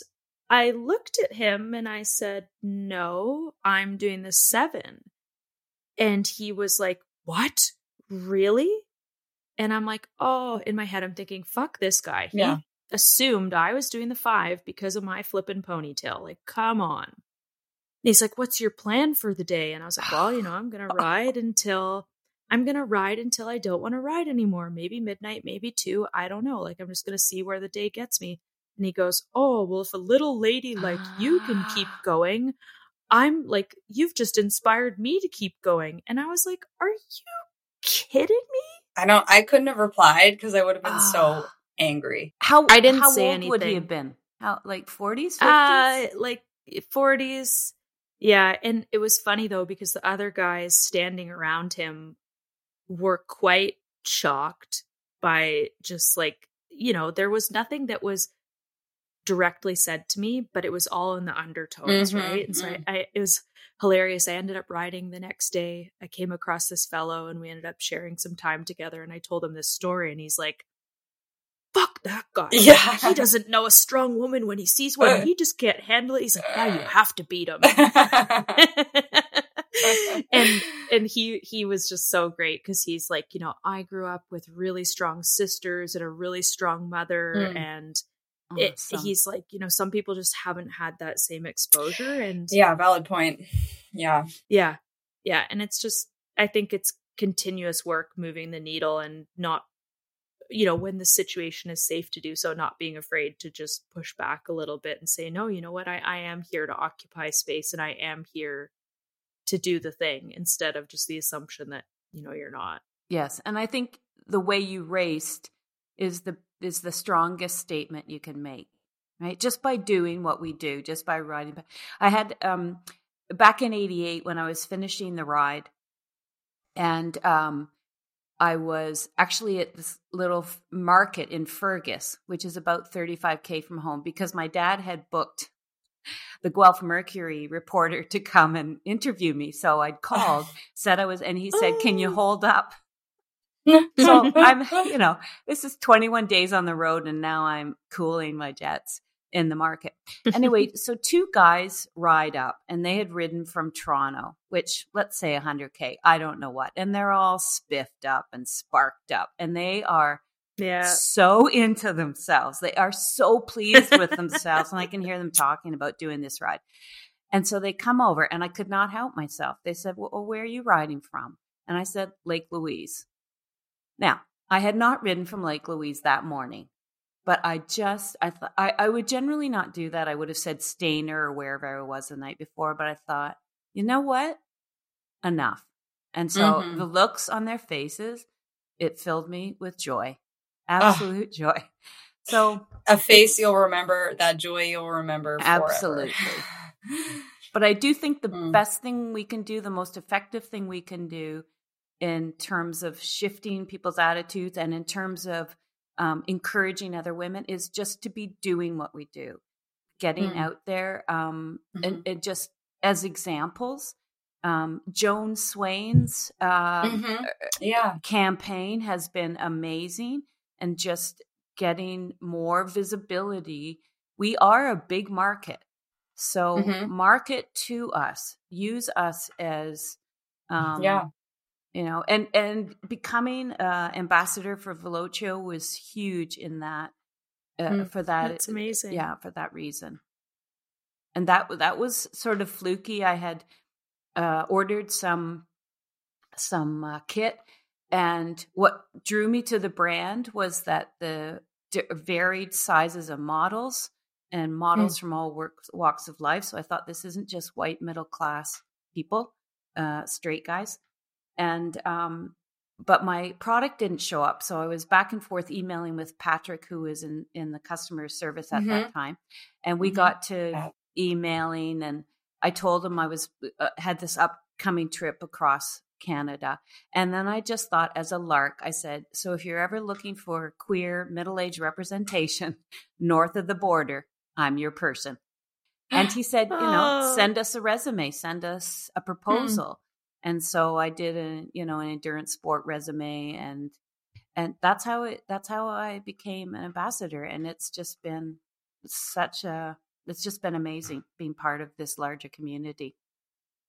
I looked at him and I said, no, I'm doing the seven. And he was like, what? Really? And I'm like, oh, in my head, I'm thinking, fuck this guy. He Yeah. assumed I was doing the five because of my flippin' ponytail. Like, come on. And he's like, what's your plan for the day? And I was like, well, you know, I'm going to ride until I'm going to ride until I don't want to ride anymore. Maybe midnight, maybe two. I don't know. Like, I'm just going to see where the day gets me. And he goes, Oh, well, if a little lady like you can keep ah. going, I'm like, you've just inspired me to keep going. And I was like, Are you kidding me? I don't. I couldn't have replied because I would have been so Ah. angry. How I didn't how say old would he anything. have been? How like forties, Uh, fifties? like 40s. Yeah. And it was funny though, because the other guys standing around him were quite shocked by just like, you know, there was nothing that was directly said to me, but it was all in the undertones, Mhm, right? And so I, mm. I, it was hilarious. I ended up riding the next day. I came across this fellow and we ended up sharing some time together. And I told him this story, and he's like, fuck that guy. Yeah. He doesn't know a strong woman when he sees one. He just can't handle it. He's like, now you have to beat him. and and he he was just so great because he's like, you know, I grew up with really strong sisters and a really strong mother, Mm. and it, he's like, you know, some people just haven't had that same exposure, and yeah, valid point. Yeah. yeah, yeah, and it's just, I think it's continuous work moving the needle and not you know when the situation is safe to do so not being afraid to just push back a little bit and say no you know what i, I am here to occupy space and i am here to do the thing instead of just the assumption that you know you're not Yes, and I think the way you raced is the is the strongest statement you can make. Right? Just by doing what we do, just by riding. I had um back in 88 when I was finishing the ride and um I was actually at this little market in Fergus, which is about 35k from home because my dad had booked the Guelph Mercury reporter to come and interview me. So I'd called, said I was, and he said, Can you Oh. hold up? So I'm, you know, this is 21 days on the road and now I'm cooling my jets. in the market. Anyway, so two guys ride up and they had ridden from Toronto, which let's say 100K, I don't know what. And they're all spiffed up and sparked up and they are Yeah. so into themselves. They are so pleased with themselves. and I can hear them talking about doing this ride. And so they come over, and I could not help myself. They said, Well, where are you riding from? And I said, Lake Louise. Now, I had not ridden from Lake Louise that morning, but I just, I thought, I, I would generally not do that. I would have said Stayner or wherever I was the night before, but I thought, you know what? Enough. And so Mhm. the looks on their faces, it filled me with joy, absolute joy. So, A face you'll remember, that joy you'll remember. forever. Absolutely. but I do think the Mm. best thing we can do, the most effective thing we can do in terms of shifting people's attitudes and in terms of um, encouraging other women is just to be doing what we do, getting Mm. out there, um, and, Mhm. and just as examples. Um, Joan Swain's uh, Mhm. Yeah. campaign has been amazing and just getting more visibility. We are a big market. So Mhm. market to us, use us as um Yeah. You know, and and becoming uh ambassador for Velocio was huge in that uh, Mm. for that it's amazing. yeah, for that reason. And that that was sort of fluky. I had uh, ordered some some uh, kit, and what drew me to the brand was that the d- varied sizes of models and models from all works, walks of life. So I thought this isn't just white middle class people, uh, straight guys, and um, but my product didn't show up. So I was back and forth emailing with Patrick, who was in in the customer service at that time, and we Mhm. got to emailing, and I told him I was uh, had this upcoming trip across Canada, and then I just thought, as a lark, I said, "So if you're ever looking for queer middle age representation north of the border, I'm your person." And he said, "You know, Oh. send us a resume, send us a proposal." And so I did a you know an endurance sport resume, and and that's how it that's how I became an ambassador, and it's just been such a it's just been amazing being part of this larger community.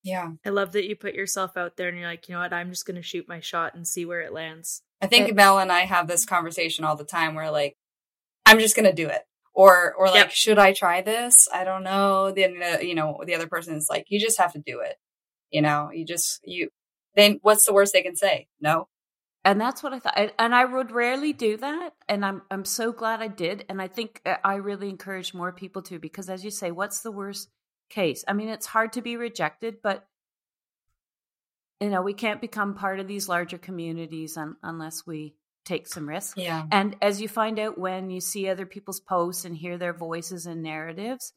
Yeah. I love that you put yourself out there and you're like, you know what, I'm just going to shoot my shot and see where it lands. I think It- Mel and I have this conversation all the time where like, I'm just gonna do it. Or or like, Yep. should I try this? I don't know. Then uh, you know, the other person is like, you just have to do it. You know, you just you then what's the worst they can say? No. and that's what I thought. And- I would rarely do that, and I'm I'm so glad I did. And I think uh, I really encourage more people to because, as you say, what's the worst case? I mean, it's hard to be rejected, but you know, we can't become part of these larger communities un- unless we take some risks. Yeah. And as you find out when you see other people's posts and hear their voices and narratives,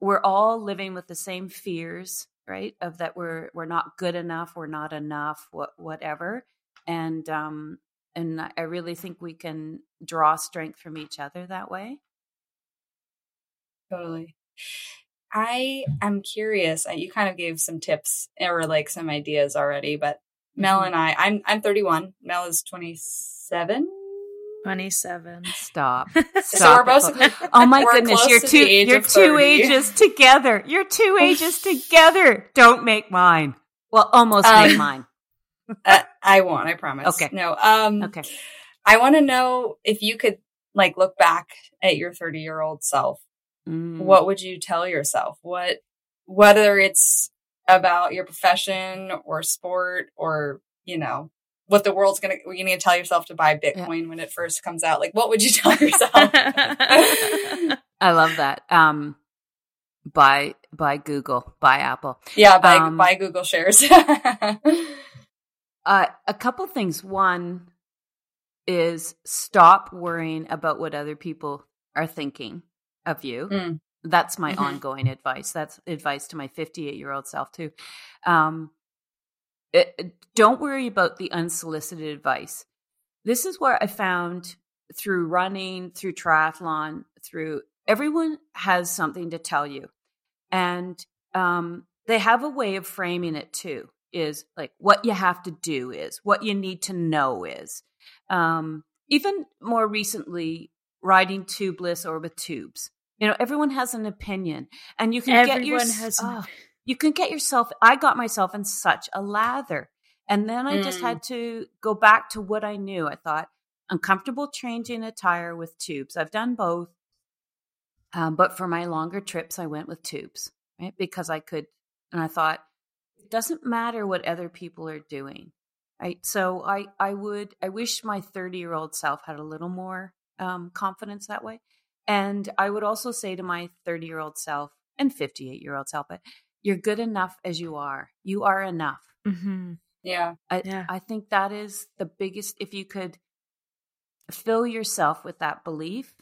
we're all living with the same fears, right? Of that we're we're not good enough, we're not enough, what whatever. And um and I really think we can draw strength from each other that way. Totally. I am curious. uh, You kind of gave some tips or like some ideas already, but Mel Mhm. and I, I'm I'm 31. Mel is 27. 27. Stop. So we're both. Oh my we're goodness, you're two you're two 30. ages together. You're two ages together. Don't make mine. Well, almost make Um, mine. Uh, I won't. I promise. Okay. No. Um. Okay. I want to know if you could like look back at your 30 year old self. Mm. What would you tell yourself? What, whether it's about your profession or sport or you know what the world's gonna you're gonna tell yourself to buy Bitcoin when it first comes out. Like, what would you tell yourself? I love that. Um, buy by Google, buy Apple. yeah, buy Um, buy Google shares. Uh, a couple things. One is stop worrying about what other people are thinking of you. Mm. That's my Mhm. ongoing advice. That's advice to my 58 year old self too. Um, it- it- don't worry about the unsolicited advice. This is where I found through running, through triathlon, through everyone has something to tell you. And um, they have a way of framing it too is like what you have to do is, what you need to know is. Um, even more recently, riding tubeless or with tubes. You know, everyone has an opinion, and you can Everyone get your has an oh, you can get yourself. I got myself in such a lather, and then I just Mm. had to go back to what I knew. I thought uncomfortable changing a tire with tubes. I've done both, um, but for my longer trips, I went with tubes, right? Because I could, and I thought it doesn't matter what other people are doing, right? So I, I would, I wish my thirty-year-old self had a little more um, confidence that way, and I would also say to my thirty-year-old self and fifty-eight-year-old self, but you're good enough as you are. You are enough. Mm-hmm. Yeah. I, Yeah. I think that is the biggest, if you could fill yourself with that belief,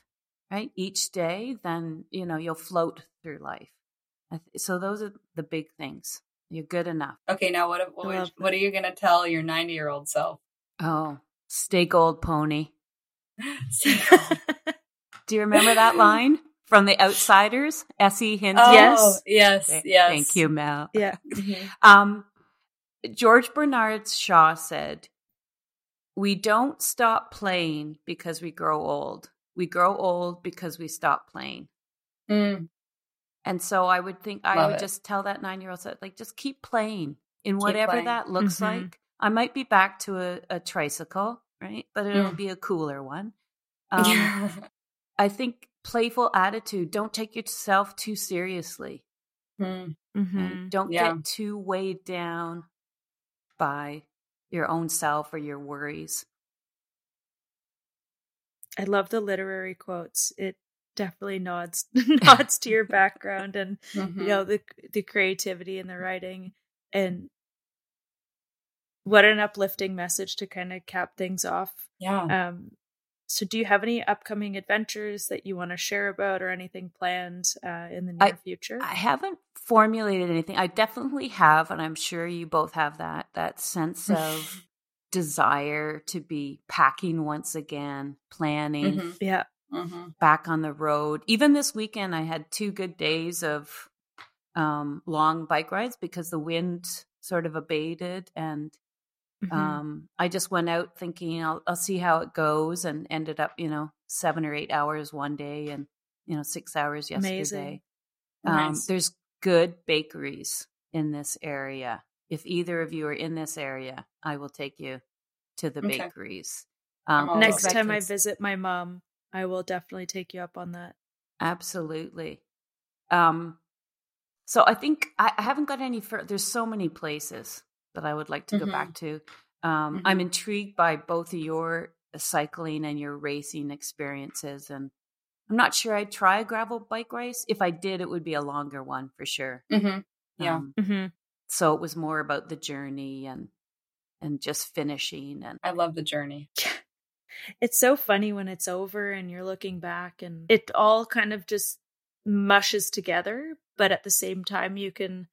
right, each day, then, you know, you'll float through life. So those are the big things. You're good enough. Okay. Now, what what, I love what are you gonna tell your ninety year old self? Oh, stay gold, pony. Do you remember that line from The Outsiders? S.E. Hinton. Oh, Yes. Yes. Th- Yes. Thank you, Mel. yeah. Mhm. Um, George Bernard Shaw said, We don't stop playing because we grow old. We grow old because we stop playing. Mm. And so I would think I would it. just tell that nine year old, like, just keep playing in whatever playing. that looks Mhm. like. I might be back to a, a tricycle, right? But it'll Mm. be a cooler one. Um, Yeah. I think playful attitude. Don't take yourself too seriously. Mm. Mm-hmm. don't Yeah. get too weighed down by your own self or your worries. I love the literary quotes. It definitely nods nods to your background and Mhm. you know the the creativity in the writing and what an uplifting message to kind of cap things off. Yeah. Um, so, do you have any upcoming adventures that you want to share about, or anything planned uh, in the near future? I haven't formulated anything. I definitely have, and I'm sure you both have that that sense of desire to be packing once again, planning, Mhm. yeah, Mhm. back on the road. Even this weekend, I had two good days of um, long bike rides because the wind sort of abated and Mhm. um, I just went out thinking I'll, I'll see how it goes and ended up, you know, seven or eight hours one day and, you know, six hours yesterday. Um, Nice. there's good bakeries in this area. If either of you are in this area, I will take you to the Okay. bakeries. Um, Next time I breakfast. visit my mom, I will definitely take you up on that. Absolutely. Um, so I think I, I haven't got any. Fur- There's so many places that I would like to go Mhm. back to. Um, I'm intrigued by both of your cycling and your racing experiences, and I'm not sure I'd try a gravel bike race. If I did, it would be a longer one for sure. Mhm. Yeah. Um, Mm-hmm. so it was more about the journey and and just finishing and I love the journey. It's so funny when it's over and you're looking back and it all kind of just mushes together, but at the same time you can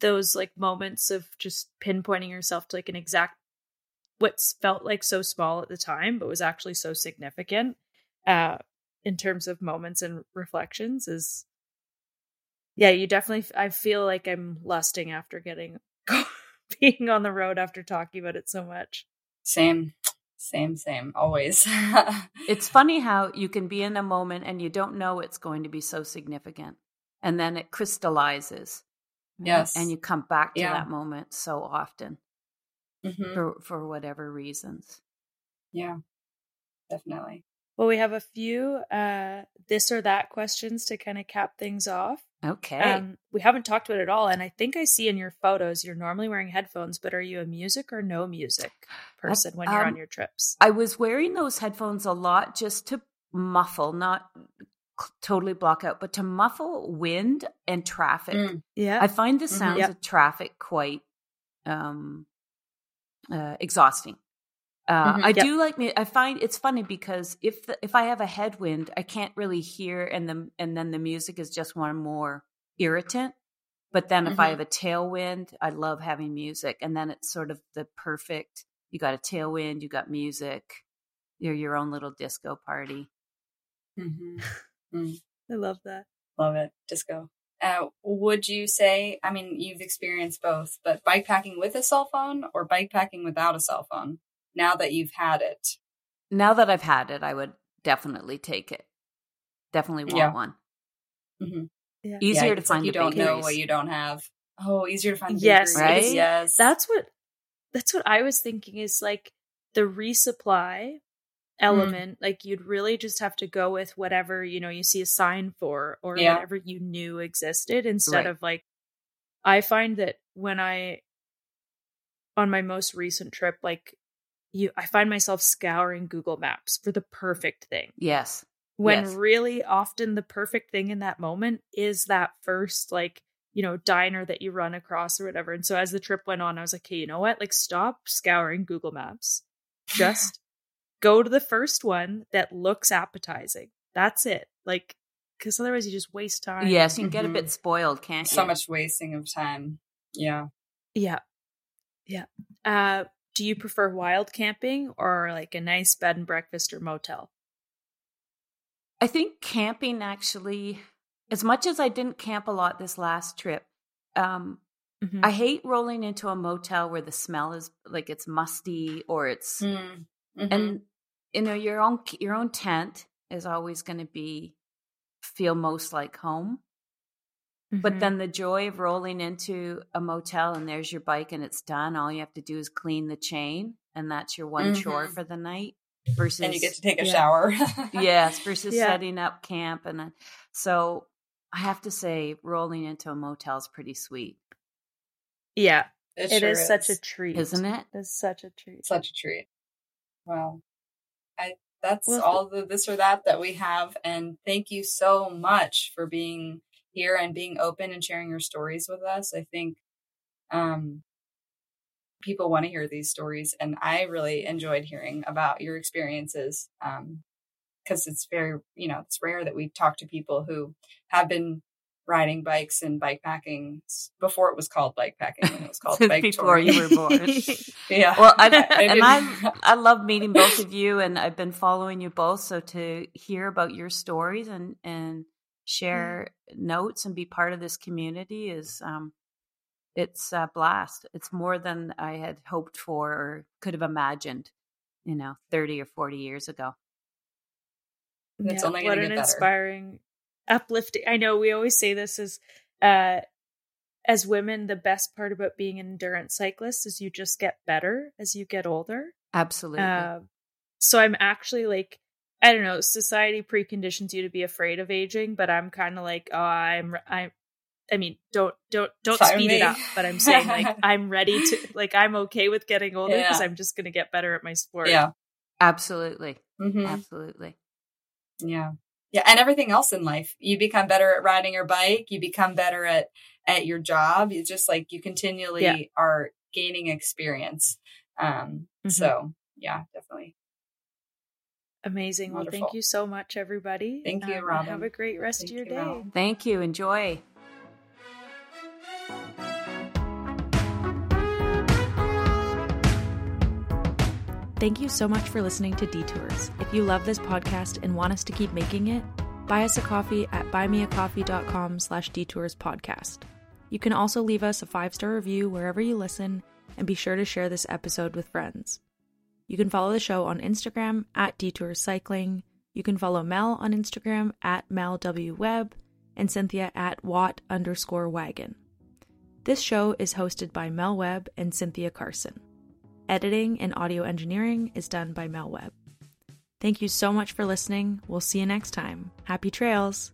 those like moments of just pinpointing yourself to like an exact what's felt like so small at the time but was actually so significant uh in terms of moments and reflections is yeah you definitely i feel like i'm lusting after getting being on the road after talking about it so much Same. Same. Same. Always. it's funny how you can be in a moment and you don't know it's going to be so significant and then it crystallizes right? Yes. and you come back to Yeah. that moment so often Mhm. for for whatever reasons Yeah. Definitely. Well, we have a few uh, this or that questions to kind of cap things off. okay Um, we haven't talked about it at all, and I think I see in your photos you're normally wearing headphones, but are you a music or no music person when you're um, on your trips? i was wearing those headphones a lot just to muffle not c- totally block out but to muffle wind and traffic Mm. Yeah, I find the Mhm. sounds Yep. of traffic quite um, uh, exhausting. Uh, Mhm. I Yep. do like me. I find it's funny because if the, if I have a headwind, I can't really hear, and the and then the music is just one more irritant. But then if I Mhm. have a tailwind, I love having music, and then it's sort of the perfect. You got a tailwind, you got music, you're your own little disco party. Mhm. I love that. Love it. Disco. Uh, would you say, I mean, you've experienced both, but bikepacking with a cell phone or bikepacking without a cell phone now that you've had it? Now that I've had it, I would definitely take it. Definitely want Yeah. one. Mm-hmm. Yeah. Easier Yeah, to it's like find you don't know what you don't have. Oh, easier to find. Yes, right? Yes, That's what that's what I was thinking is like the resupply Mm. element like you'd really just have to go with whatever you know you see a sign for or Yeah. whatever you knew existed instead Right. of like I find that when I on my most recent trip like you I find myself scouring Google Maps for the perfect thing Yes. when Yes. really often the perfect thing in that moment is that first like you know diner that you run across or whatever and so as the trip went on i was like hey you know what like stop scouring google maps just go to the first one that looks appetizing that's it like because otherwise you just waste time Yes, you can get a Mhm. bit spoiled, can't so you? So much wasting of time. Yeah. yeah yeah uh do you prefer wild camping or like a nice bed and breakfast or motel I think camping actually, as much as I didn't camp a lot this last trip, um, Mhm. I hate rolling into a motel where the smell is like it's musty or it's Mm. Mhm. and you know your own your own tent is always going to be feel most like home. But Mhm. then the joy of rolling into a motel and there's your bike and it's done. All you have to do is clean the chain, and that's your one chore Mhm. for the night. Versus, and you get to take a Yeah. shower. yes, versus Yeah. setting up camp, and so I have to say, rolling into a motel is pretty sweet, yeah It, it sure is such a treat isn't it? it's such a treat such a treat. Well, I that's Well, all the this or that that we have, and thank you so much for being here and being open and sharing your stories with us. I think um, people want to hear these stories, and I really enjoyed hearing about your experiences because it's very you know it's rare that we talk to people who have been riding bikes and bike packing before it was called bike packing when it was called bike Before touring. you were born. yeah Well, I, I and I, I love meeting both of you, and I've been following you both. So to hear about your stories and and share notes and be part of this community is, um, it's a blast. It's more than I had hoped for or could have imagined, you know, thirty or forty years ago. It's only what an better. inspiring, uplifting. I know we always say this is, uh, as women, the best part about being an endurance cyclist is you just get better as you get older. Absolutely. Uh, so I'm actually like, I don't know, society preconditions you to be afraid of aging, but I'm kind of like, oh, I'm, I'm. I mean, don't don't don't Fire speed me. it up, but I'm saying like I'm ready to like I'm okay with getting older because Yeah. I'm just gonna get better at my sport. yeah Absolutely. hmm Absolutely. Yeah. Yeah. And everything else in life. You become better at riding your bike. You become better at, at your job. You just like you continually Yeah. are gaining experience. Um, Mhm. so yeah, definitely. Amazing. Well, thank you so much, everybody. Thank you, and Robin. Have a great rest Thank of your you, day. Mel. Thank you. Enjoy. Thank you so much for listening to Detours. If you love this podcast and want us to keep making it, buy us a coffee at buymeacoffee.com slash detours podcast. You can also leave us a five-star review wherever you listen and be sure to share this episode with friends. You can follow the show on Instagram at Detours Cycling. You can follow Mel on Instagram at Mel W. And Cynthia at Watt underscore wagon. This show is hosted by Mel Webb and Cynthia Carson. Editing and audio engineering is done by Mel Webb. Thank you so much for listening. We'll see you next time. Happy trails!